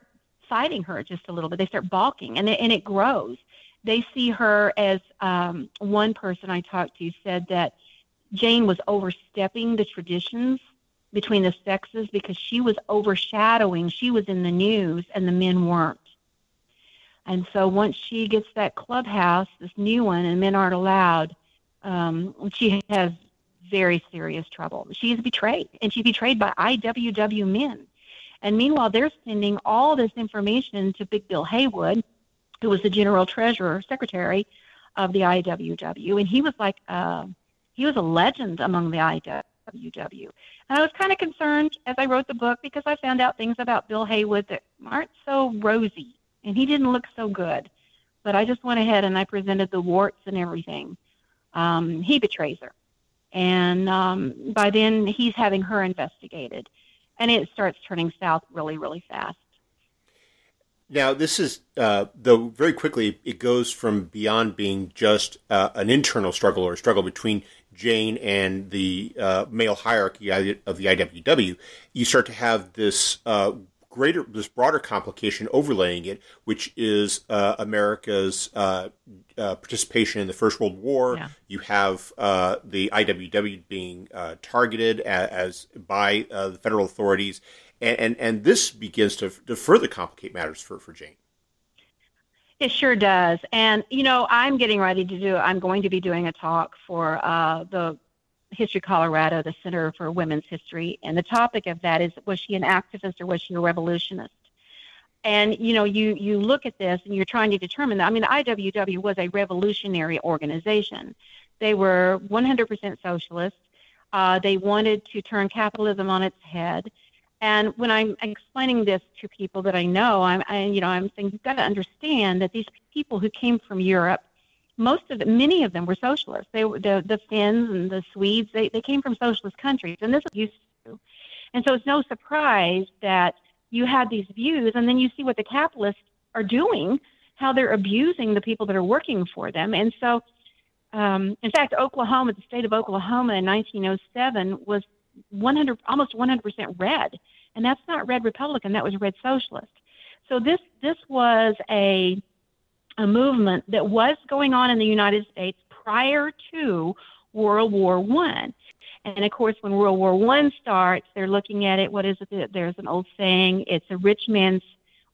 fighting her just a little bit. They start balking and it, and it grows. They see her as um, one person I talked to said that Jane was overstepping the traditions between the sexes because she was overshadowing. She was in the news and the men weren't. And so once she gets that clubhouse, this new one, and men aren't allowed, um, she has very serious trouble. She's betrayed, and she's betrayed by IWW men. And meanwhile, they're sending all this information to Big Bill Haywood, who was the general treasurer, secretary of the IWW, and he was like, uh, he was a legend among the IWW. And I was kind of concerned as I wrote the book because I found out things about Bill Haywood that aren't so rosy, and he didn't look so good. But I just went ahead and I presented the warts and everything um, he betrays her. And um, by then, he's having her investigated. And it starts turning south really, really fast. Now, this is, uh, though, very quickly, it goes from beyond being just uh, an internal struggle or a struggle between Jane and the uh, male hierarchy of the IWW. You start to have this uh, greater, this broader complication overlaying it, which is uh, America's uh, uh, participation in the First World War. Yeah. You have uh, the IWW being uh, targeted as, as by uh, the federal authorities, and, and, and this begins to, to further complicate matters for, for Jane. It sure does, and you know I'm getting ready to do. I'm going to be doing a talk for the History Colorado, the Center for Women's History, and the topic of that is was she an activist or was she a revolutionist? And you know, you you look at this and you're trying to determine that. I mean, the IWW was a revolutionary organization. They were 100% socialist. Uh, they wanted to turn capitalism on its head. And when I'm explaining this to people that I know, I'm, I, you know, I'm saying you've got to understand that these people who came from Europe, most of many of them were socialists. They were the the Finns and the Swedes. They they came from socialist countries, and this was used to. And so it's no surprise that you had these views, and then you see what the capitalists are doing, how they're abusing the people that are working for them. And so, um, in fact, Oklahoma, the state of Oklahoma in 1907 was 100, almost 100% red, and that's not red Republican. That was red socialist. So this this was a a movement that was going on in the United States prior to World War One. And of course, when World War One starts, they're looking at it. What is it? There's an old saying: "It's a rich man's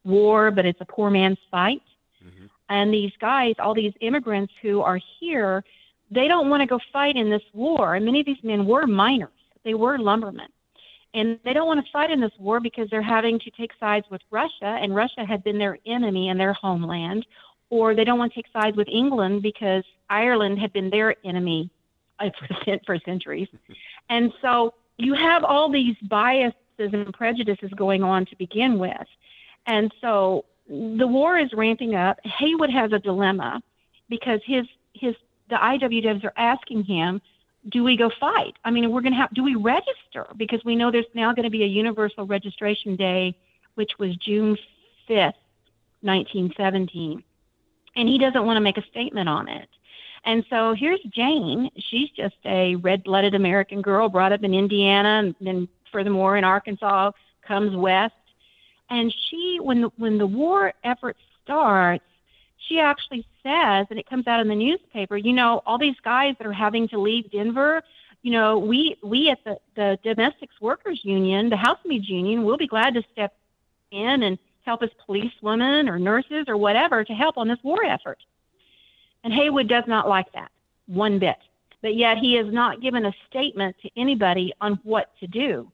war, but it's a poor man's fight." Mm-hmm. And these guys, all these immigrants who are here, they don't want to go fight in this war. And many of these men were miners; they were lumbermen, and they don't want to fight in this war because they're having to take sides with Russia, and Russia had been their enemy in their homeland, or they don't want to take sides with England because Ireland had been their enemy uh, <laughs> for centuries. <laughs> And so you have all these biases and prejudices going on to begin with. And so the war is ramping up. Haywood has a dilemma because his his the IWWs are asking him, do we go fight? I mean, we're going to have do we register because we know there's now going to be a universal registration day which was June 5th, 1917. And he doesn't want to make a statement on it. And so here's Jane. She's just a red blooded American girl brought up in Indiana and then furthermore in Arkansas, comes west. And she, when the, when the war effort starts, she actually says, and it comes out in the newspaper, you know, all these guys that are having to leave Denver, you know, we, we at the, the Domestics Workers Union, the housemaids union, we'll be glad to step in and help as policewomen or nurses or whatever to help on this war effort. And Haywood does not like that one bit. But yet he has not given a statement to anybody on what to do.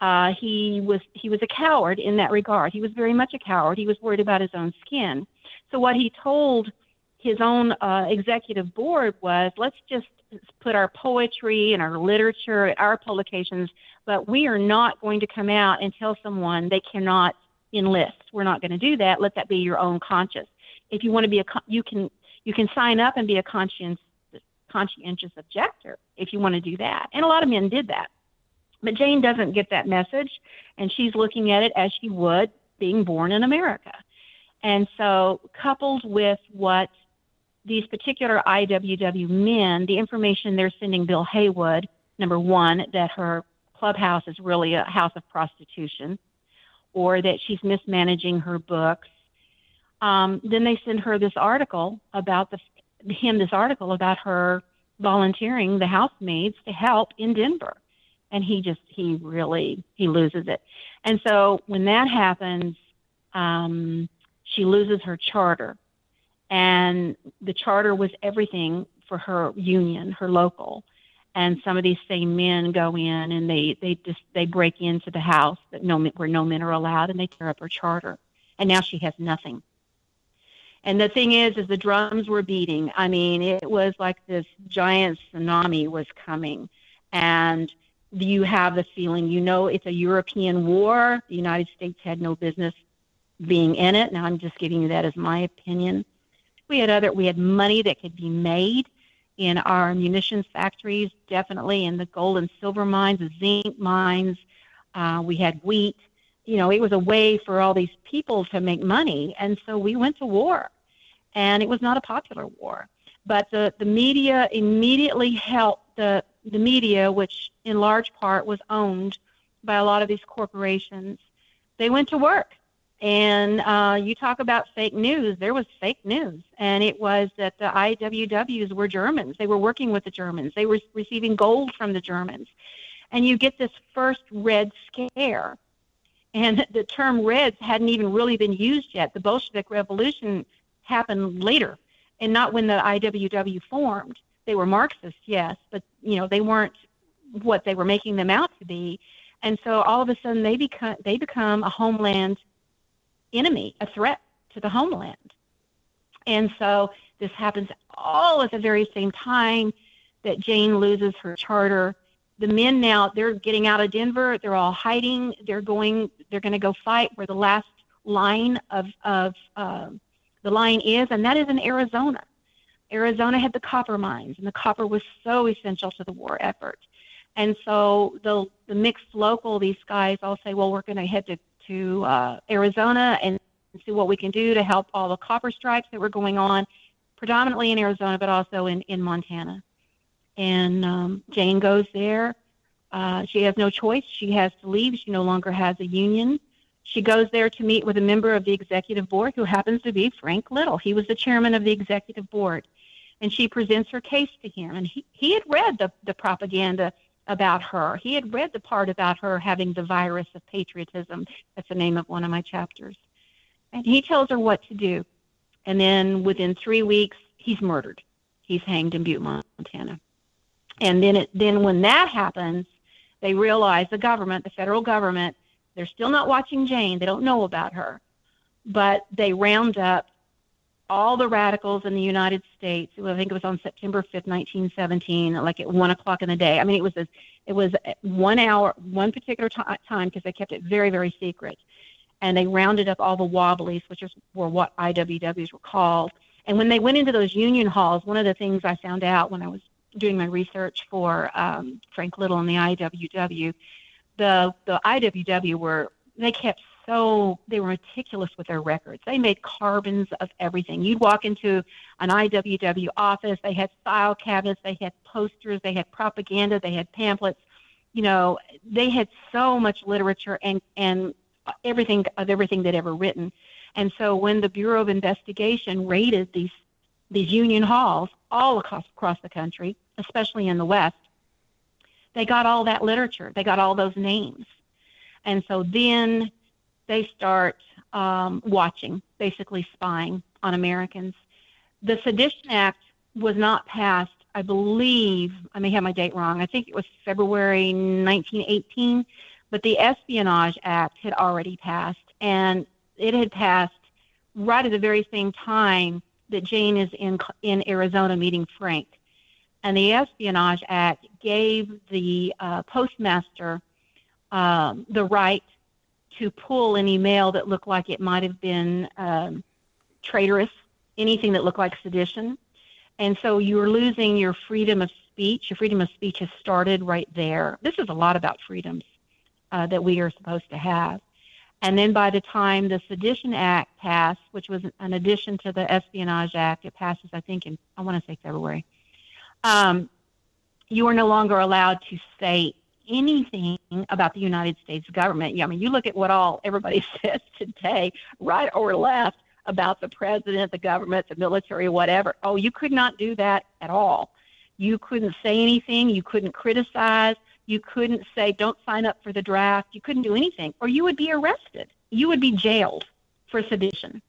Uh, he was he was a coward in that regard. He was very much a coward. He was worried about his own skin. So what he told his own uh, executive board was, let's just put our poetry and our literature, our publications, but we are not going to come out and tell someone they cannot enlist. We're not going to do that. Let that be your own conscience. If you want to be a, you can you can sign up and be a conscientious, conscientious objector if you want to do that. And a lot of men did that. But Jane doesn't get that message, and she's looking at it as she would being born in America. And so, coupled with what these particular IWW men, the information they're sending Bill Haywood, number one, that her clubhouse is really a house of prostitution, or that she's mismanaging her books, um, then they send her this article about the him this article about her volunteering the housemaids to help in Denver, and he just he really he loses it. And so when that happens, um, she loses her charter, and the charter was everything for her union, her local. And some of these same men go in and they they just they break into the house that no where no men are allowed, and they tear up her charter, and now she has nothing and the thing is, is the drums were beating. I mean, it was like this giant tsunami was coming, and you have the feeling, you know, it's a European war. The United States had no business being in it. Now, I'm just giving you that as my opinion. We had other, we had money that could be made in our munitions factories, definitely in the gold and silver mines, the zinc mines. Uh, we had wheat you know, it was a way for all these people to make money. And so we went to war. And it was not a popular war. But the, the media immediately helped the, the media, which in large part was owned by a lot of these corporations. They went to work. And uh, you talk about fake news. There was fake news, and it was that the IWWs were Germans. They were working with the Germans. They were receiving gold from the Germans, and you get this first Red Scare, and <laughs> the term Reds hadn't even really been used yet. The Bolshevik Revolution happened later, and not when the IWW formed. They were Marxists, yes, but you know they weren't what they were making them out to be. And so all of a sudden they become they become a homeland enemy, a threat to the homeland. And so this happens all at the very same time that Jane loses her charter the men now they're getting out of Denver. They're all hiding. They're going. They're going to go fight where the last line of of uh, the line is, and that is in Arizona. Arizona had the copper mines, and the copper was so essential to the war effort. And so the the mixed local, these guys all say, well, we're going to head to to uh, Arizona and see what we can do to help all the copper strikes that were going on, predominantly in Arizona, but also in in Montana. And um, Jane goes there. Uh, she has no choice. She has to leave. She no longer has a union. She goes there to meet with a member of the executive board who happens to be Frank Little. He was the chairman of the executive board. And she presents her case to him. And he, he had read the, the propaganda about her. He had read the part about her having the virus of patriotism. That's the name of one of my chapters. And he tells her what to do. And then within three weeks, he's murdered. He's hanged in Butte, Montana. And then, it, then when that happens, they realize the government, the federal government, they're still not watching Jane. They don't know about her. But they round up all the radicals in the United States. I think it was on September 5th, 1917, like at one o'clock in the day. I mean, it was a, it was one hour, one particular t- time because they kept it very, very secret. And they rounded up all the wobblies, which is, were what IWWs were called. And when they went into those union halls, one of the things I found out when I was doing my research for um, Frank Little and the IWW, the the IWW were they kept so they were meticulous with their records. They made carbons of everything. You'd walk into an IWW office, they had file cabinets, they had posters, they had propaganda, they had pamphlets. You know, they had so much literature and and everything of everything they'd ever written. And so when the Bureau of Investigation raided these these union halls all across across the country, especially in the West, they got all that literature. They got all those names. And so then they start um, watching, basically spying on Americans. The Sedition Act was not passed, I believe, I may have my date wrong, I think it was February 1918, but the Espionage Act had already passed, and it had passed right at the very same time that Jane is in, in Arizona meeting Frank. And the Espionage Act gave the uh, postmaster um, the right to pull any mail that looked like it might have been um, traitorous, anything that looked like sedition. And so you're losing your freedom of speech. Your freedom of speech has started right there. This is a lot about freedoms uh, that we are supposed to have. And then by the time the Sedition Act passed, which was an addition to the Espionage Act, it passes, I think, in, I want to say February, um, you are no longer allowed to say anything about the United States government. Yeah, I mean, you look at what all everybody <laughs> says today, right or left, about the president, the government, the military, whatever. Oh, you could not do that at all. You couldn't say anything. You couldn't criticize. You couldn't say, don't sign up for the draft. You couldn't do anything, or you would be arrested. You would be jailed for sedition.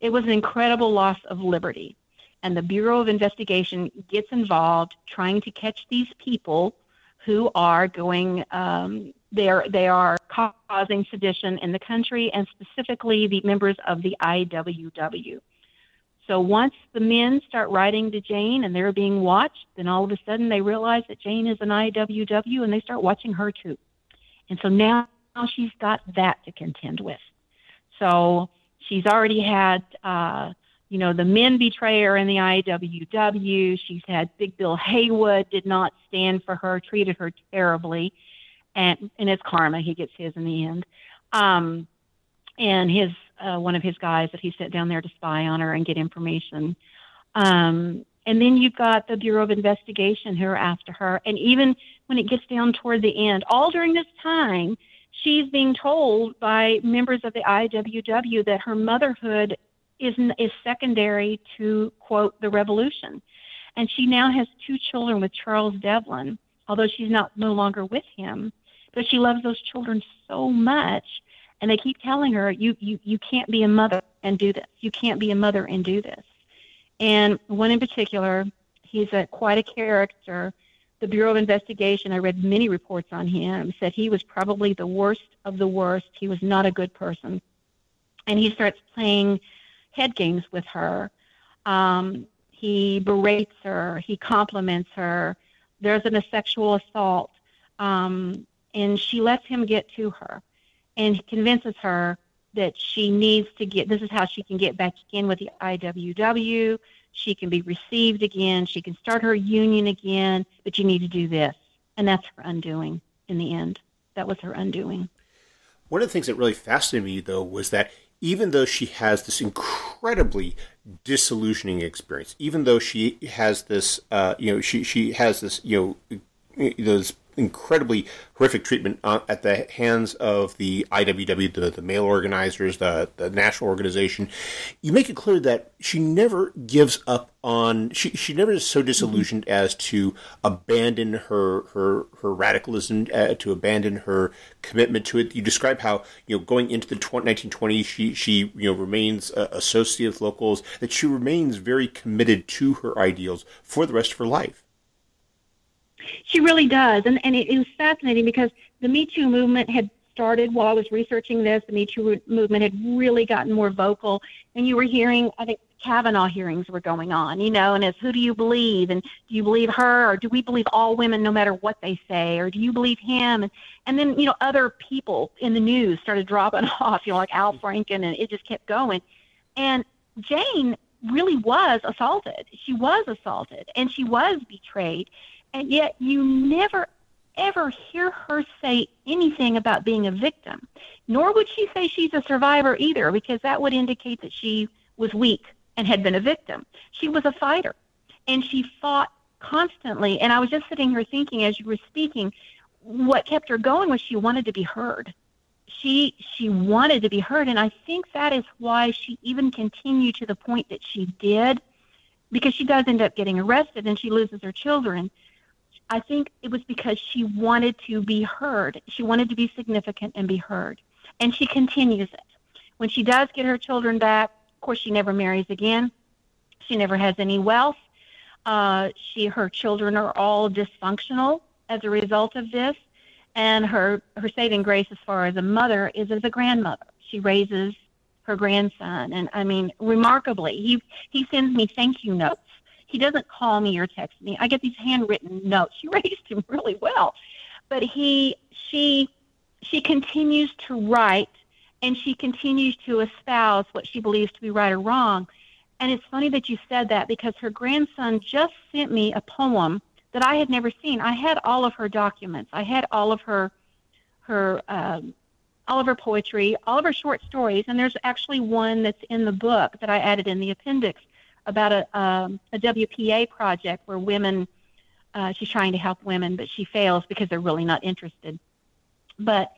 It was an incredible loss of liberty and the Bureau of Investigation gets involved trying to catch these people who are going um, they are they are causing sedition in the country and specifically the members of the IWW. So once the men start writing to Jane and they're being watched, then all of a sudden they realize that Jane is an IWW and they start watching her too. And so now she's got that to contend with. So she's already had uh, you know, the men betray her in the IWW. She's had Big Bill Haywood did not stand for her, treated her terribly, and and it's karma. He gets his in the end. Um, and his uh, one of his guys that he sent down there to spy on her and get information. Um, and then you've got the Bureau of Investigation who are after her. And even when it gets down toward the end, all during this time, she's being told by members of the IWW that her motherhood is is secondary to quote the revolution, and she now has two children with Charles Devlin, although she's not no longer with him. But she loves those children so much, and they keep telling her, "You you you can't be a mother and do this. You can't be a mother and do this." And one in particular, he's a quite a character. The Bureau of Investigation, I read many reports on him, said he was probably the worst of the worst. He was not a good person. And he starts playing head games with her. Um, he berates her. He compliments her. There's an, a sexual assault. Um, and she lets him get to her and convinces her that she needs to get this is how she can get back in with the IWW. She can be received again. She can start her union again, but you need to do this. And that's her undoing in the end. That was her undoing. One of the things that really fascinated me, though, was that even though she has this incredibly disillusioning experience, even though she has this, uh, you know, she she has this, you know, those incredibly horrific treatment uh, at the hands of the IWW, the, the male organizers, the, the national organization. You make it clear that she never gives up on. She, she never is so disillusioned as to abandon her her her radicalism, uh, to abandon her commitment to it. You describe how you know going into the 1920s, she she you know remains uh, associated with locals. That she remains very committed to her ideals for the rest of her life. She really does, and and it, it was fascinating because the Me Too movement had started while I was researching this. The Me Too movement had really gotten more vocal, and you were hearing, I think, Kavanaugh hearings were going on, you know, and it's who do you believe, and do you believe her, or do we believe all women no matter what they say, or do you believe him? And and then you know other people in the news started dropping <laughs> off, you know, like Al Franken, and it just kept going. And Jane really was assaulted. She was assaulted, and she was betrayed, and yet you never ever hear her say anything about being a victim, nor would she say she's a survivor either, because that would indicate that she was weak and had been a victim. She was a fighter, and she fought constantly. And I was just sitting here thinking as you were speaking, what kept her going was she wanted to be heard. She she wanted to be heard, and I think that is why she even continued to the point that she did, because she does end up getting arrested and she loses her children I think it was because she wanted to be heard. She wanted to be significant and be heard. And she continues it. When she does get her children back, of course, she never marries again. She never has any wealth. Uh, she, her children are all dysfunctional as a result of this. And her, her saving grace as far as a mother is as a grandmother. She raises her grandson. And I mean, remarkably, he, he sends me thank you notes he doesn't call me or text me. I get these handwritten notes. <laughs> She raised him really well. But he she she continues to write and she continues to espouse what she believes to be right or wrong. And it's funny that you said that because her grandson just sent me a poem that I had never seen. I had all of her documents. I had all of her her um, all of her poetry, all of her short stories, and there's actually one that's in the book that I added in the appendix about a, um, a WPA project where women, uh, she's trying to help women, but she fails because they're really not interested. But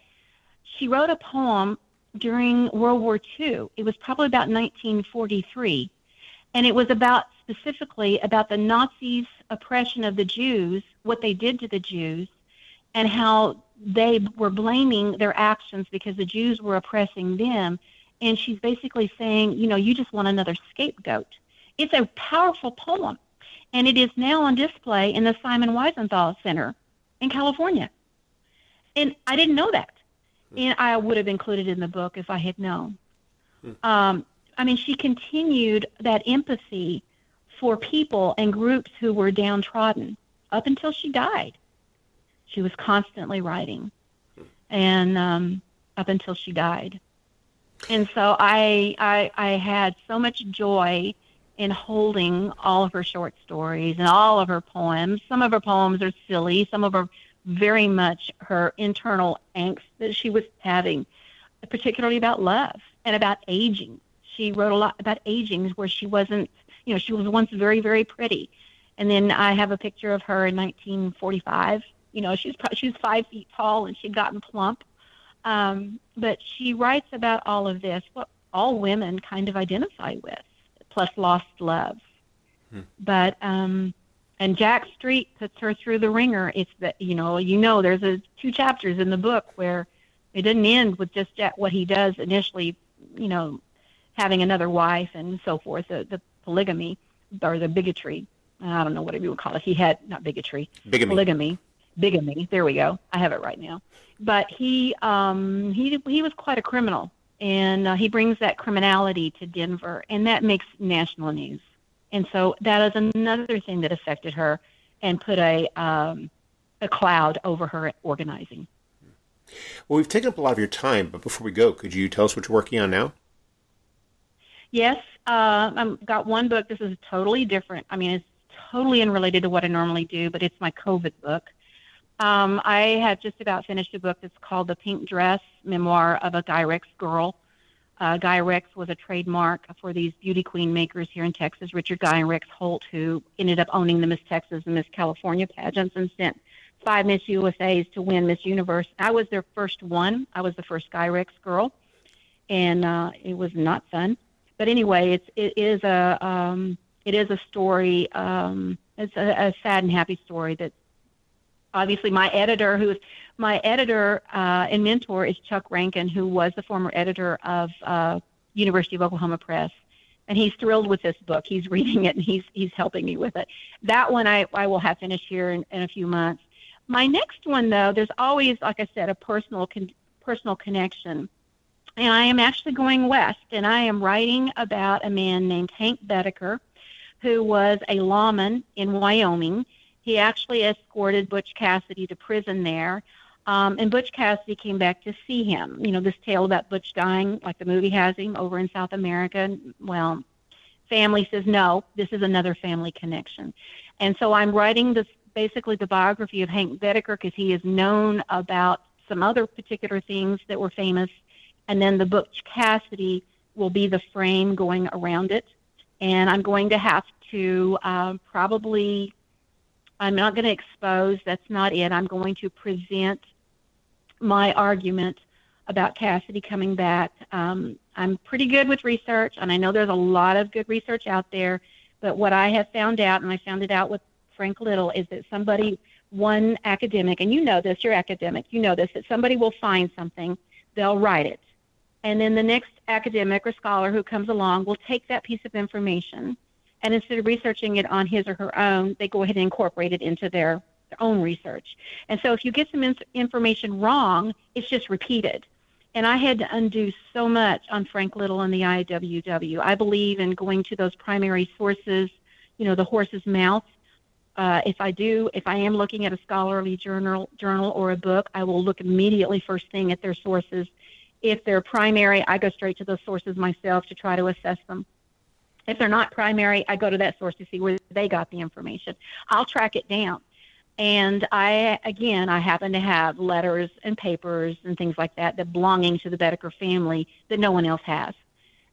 she wrote a poem during World War II. It was probably about 1943. And it was about specifically about the Nazis' oppression of the Jews, what they did to the Jews, and how they were blaming their actions because the Jews were oppressing them. And she's basically saying, you know, you just want another scapegoat. It's a powerful poem, and it is now on display in the Simon Wiesenthal Center in California. And I didn't know that. Hmm. And I would have included it in the book if I had known. Hmm. Um, I mean, she continued that empathy for people and groups who were downtrodden up until she died. She was constantly writing, hmm. and um, up until she died. And so I, I, I had so much joy in holding all of her short stories and all of her poems. Some of her poems are silly, some of her very much her internal angst that she was having, particularly about love and about aging. She wrote a lot about aging where she wasn't, you know, she was once very, very pretty. And then I have a picture of her in 1945. You know, she was, she was five feet tall and she'd gotten plump. Um, but she writes about all of this, what all women kind of identify with plus lost love. Hmm. But um, and Jack Street puts her through the ringer. It's that you know you know there's a two chapters in the book where it doesn't end with just Jack, what he does initially, you know, having another wife and so forth, the, the polygamy or the bigotry. I don't know whatever you would call it. He had not bigotry, bigamy. polygamy, bigamy. There we go. I have it right now. But he um, he he was quite a criminal and uh, he brings that criminality to Denver, and that makes national news. And so that is another thing that affected her and put a um, a cloud over her organizing. Well, we've taken up a lot of your time, but before we go, could you tell us what you're working on now? Yes, uh, I've got one book. This is totally different. I mean, it's totally unrelated to what I normally do, but it's my COVID book. Um, I have just about finished a book that's called The Pink Dress Memoir of a Guy Rex Girl. Uh, Guy Rex was a trademark for these beauty queen makers here in Texas, Richard Guy and Rex Holt, who ended up owning the Miss Texas and Miss California pageants and sent five Miss USAs to win Miss Universe. I was their first one. I was the first Guy Rex girl, and uh, it was not fun. But anyway, it's it is a um, it is a story. Um, it's a, a sad and happy story that obviously my editor, who is my editor uh, and mentor, is Chuck Rankin, who was the former editor of uh, University of Oklahoma Press, and he's thrilled with this book. He's <laughs> reading it and he's he's helping me with it. That one I I will have finished here in, in a few months. My next one, though, there's always, like I said, a personal con- personal connection. And I am actually going west, and I am writing about a man named Hank Boedeker, who was a lawman in Wyoming. He actually escorted Butch Cassidy to prison there. Um, and Butch Cassidy came back to see him. You know, this tale about Butch dying, like the movie has him, over in South America. Well, family says, no, this is another family connection. And so I'm writing this basically the biography of Hank Boedeker because he is known about some other particular things that were famous. And then the Butch Cassidy will be the frame going around it. And I'm going to have to um, probably, I'm not going to expose, that's not it. I'm going to present my argument about Cassidy coming back. Um, I'm pretty good with research, and I know there's a lot of good research out there. But what I have found out, and I found it out with Frank Little, is that somebody, one academic, and you know this, you're academic, you know this, that somebody will find something, they'll write it. And then the next academic or scholar who comes along will take that piece of information and instead of researching it on his or her own, they go ahead and incorporate it into their, their own research. And so if you get some in- information wrong, it's just repeated. And I had to undo so much on Frank Little and the IWW. I believe in going to those primary sources, you know, the horse's mouth, uh, if I do, if I am looking at a scholarly journal, journal or a book, I will look immediately first thing at their sources. If they're primary, I go straight to those sources myself to try to assess them. If they're not primary, I go to that source to see where they got the information. I'll track it down. And I, again, I happen to have letters and papers and things like that that belonging to the Boedeker family that no one else has.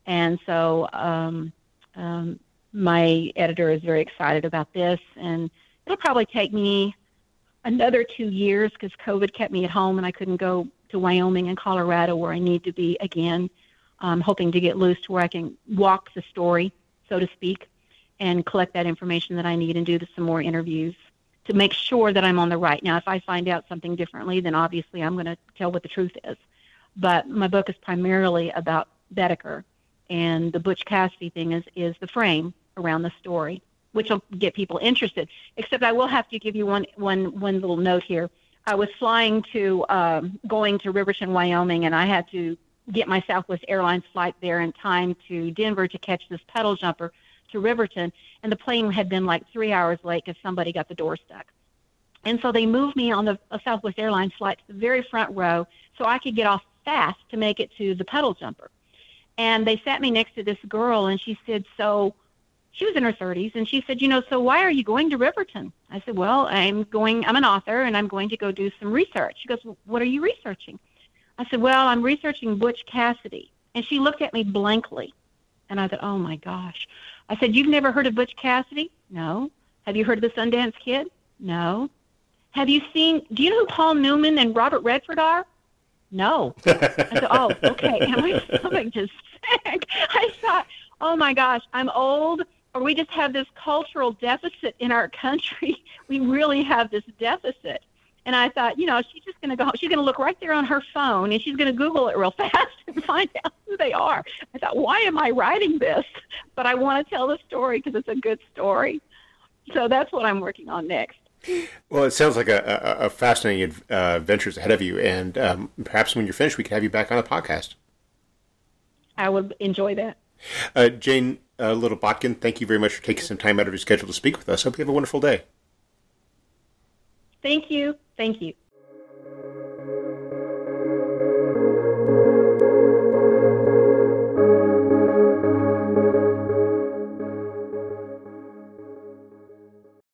And so um, um, my editor is very excited about this, and it'll probably take me another two years because COVID kept me at home and I couldn't go to Wyoming and Colorado where I need to be again. I'm hoping to get loose to where I can walk the story, so to speak, and collect that information that I need and do some more interviews to make sure that I'm on the right. Now, if I find out something differently, then obviously I'm going to tell what the truth is. But my book is primarily about Boedeker, and the Butch Cassidy thing is is the frame around the story, which will get people interested. Except I will have to give you one one one little note here. I was flying to um, going to Riverton, Wyoming, and I had to get my Southwest Airlines flight there in time to Denver to catch this pedal jumper to Riverton, and the plane had been like three hours late because somebody got the door stuck. And so they moved me on the Southwest Airlines flight to the very front row so I could get off fast to make it to the pedal jumper. And they sat me next to this girl, and she said, So she was in her 30s and she said, "You know, so why are you going to Riverton?" I said, "Well, I'm going I'm an author and I'm going to go do some research." She goes, "What are you researching?" I said, "Well, I'm researching Butch Cassidy." And she looked at me blankly. And I thought, "Oh my gosh." I said, "You've never heard of Butch Cassidy?" "No." "Have you heard of the Sundance Kid?" "No." "Have you seen Do you know who Paul Newman and Robert Redford are?" No. I said, "Oh, okay." <laughs> And my stomach just sank. I thought, "Oh my gosh, I'm old or we just have this cultural deficit in our country. <laughs> We really have this deficit. And I thought, you know, she's just going to go, she's going to look right there on her phone and she's going to Google it real <laughs> fast and find out who they are. I thought, why am I writing this? But I want to tell the story because it's a good story. So that's what I'm working on next. Well, it sounds like a, a, a fascinating uh, ventures ahead of you. And um, perhaps when you're finished, we can have you back on the podcast. I would enjoy that. Uh, Jane uh, Little Botkin, thank you very much for taking some time out of your schedule to speak with us. Hope you have a wonderful day. Thank you. Thank you.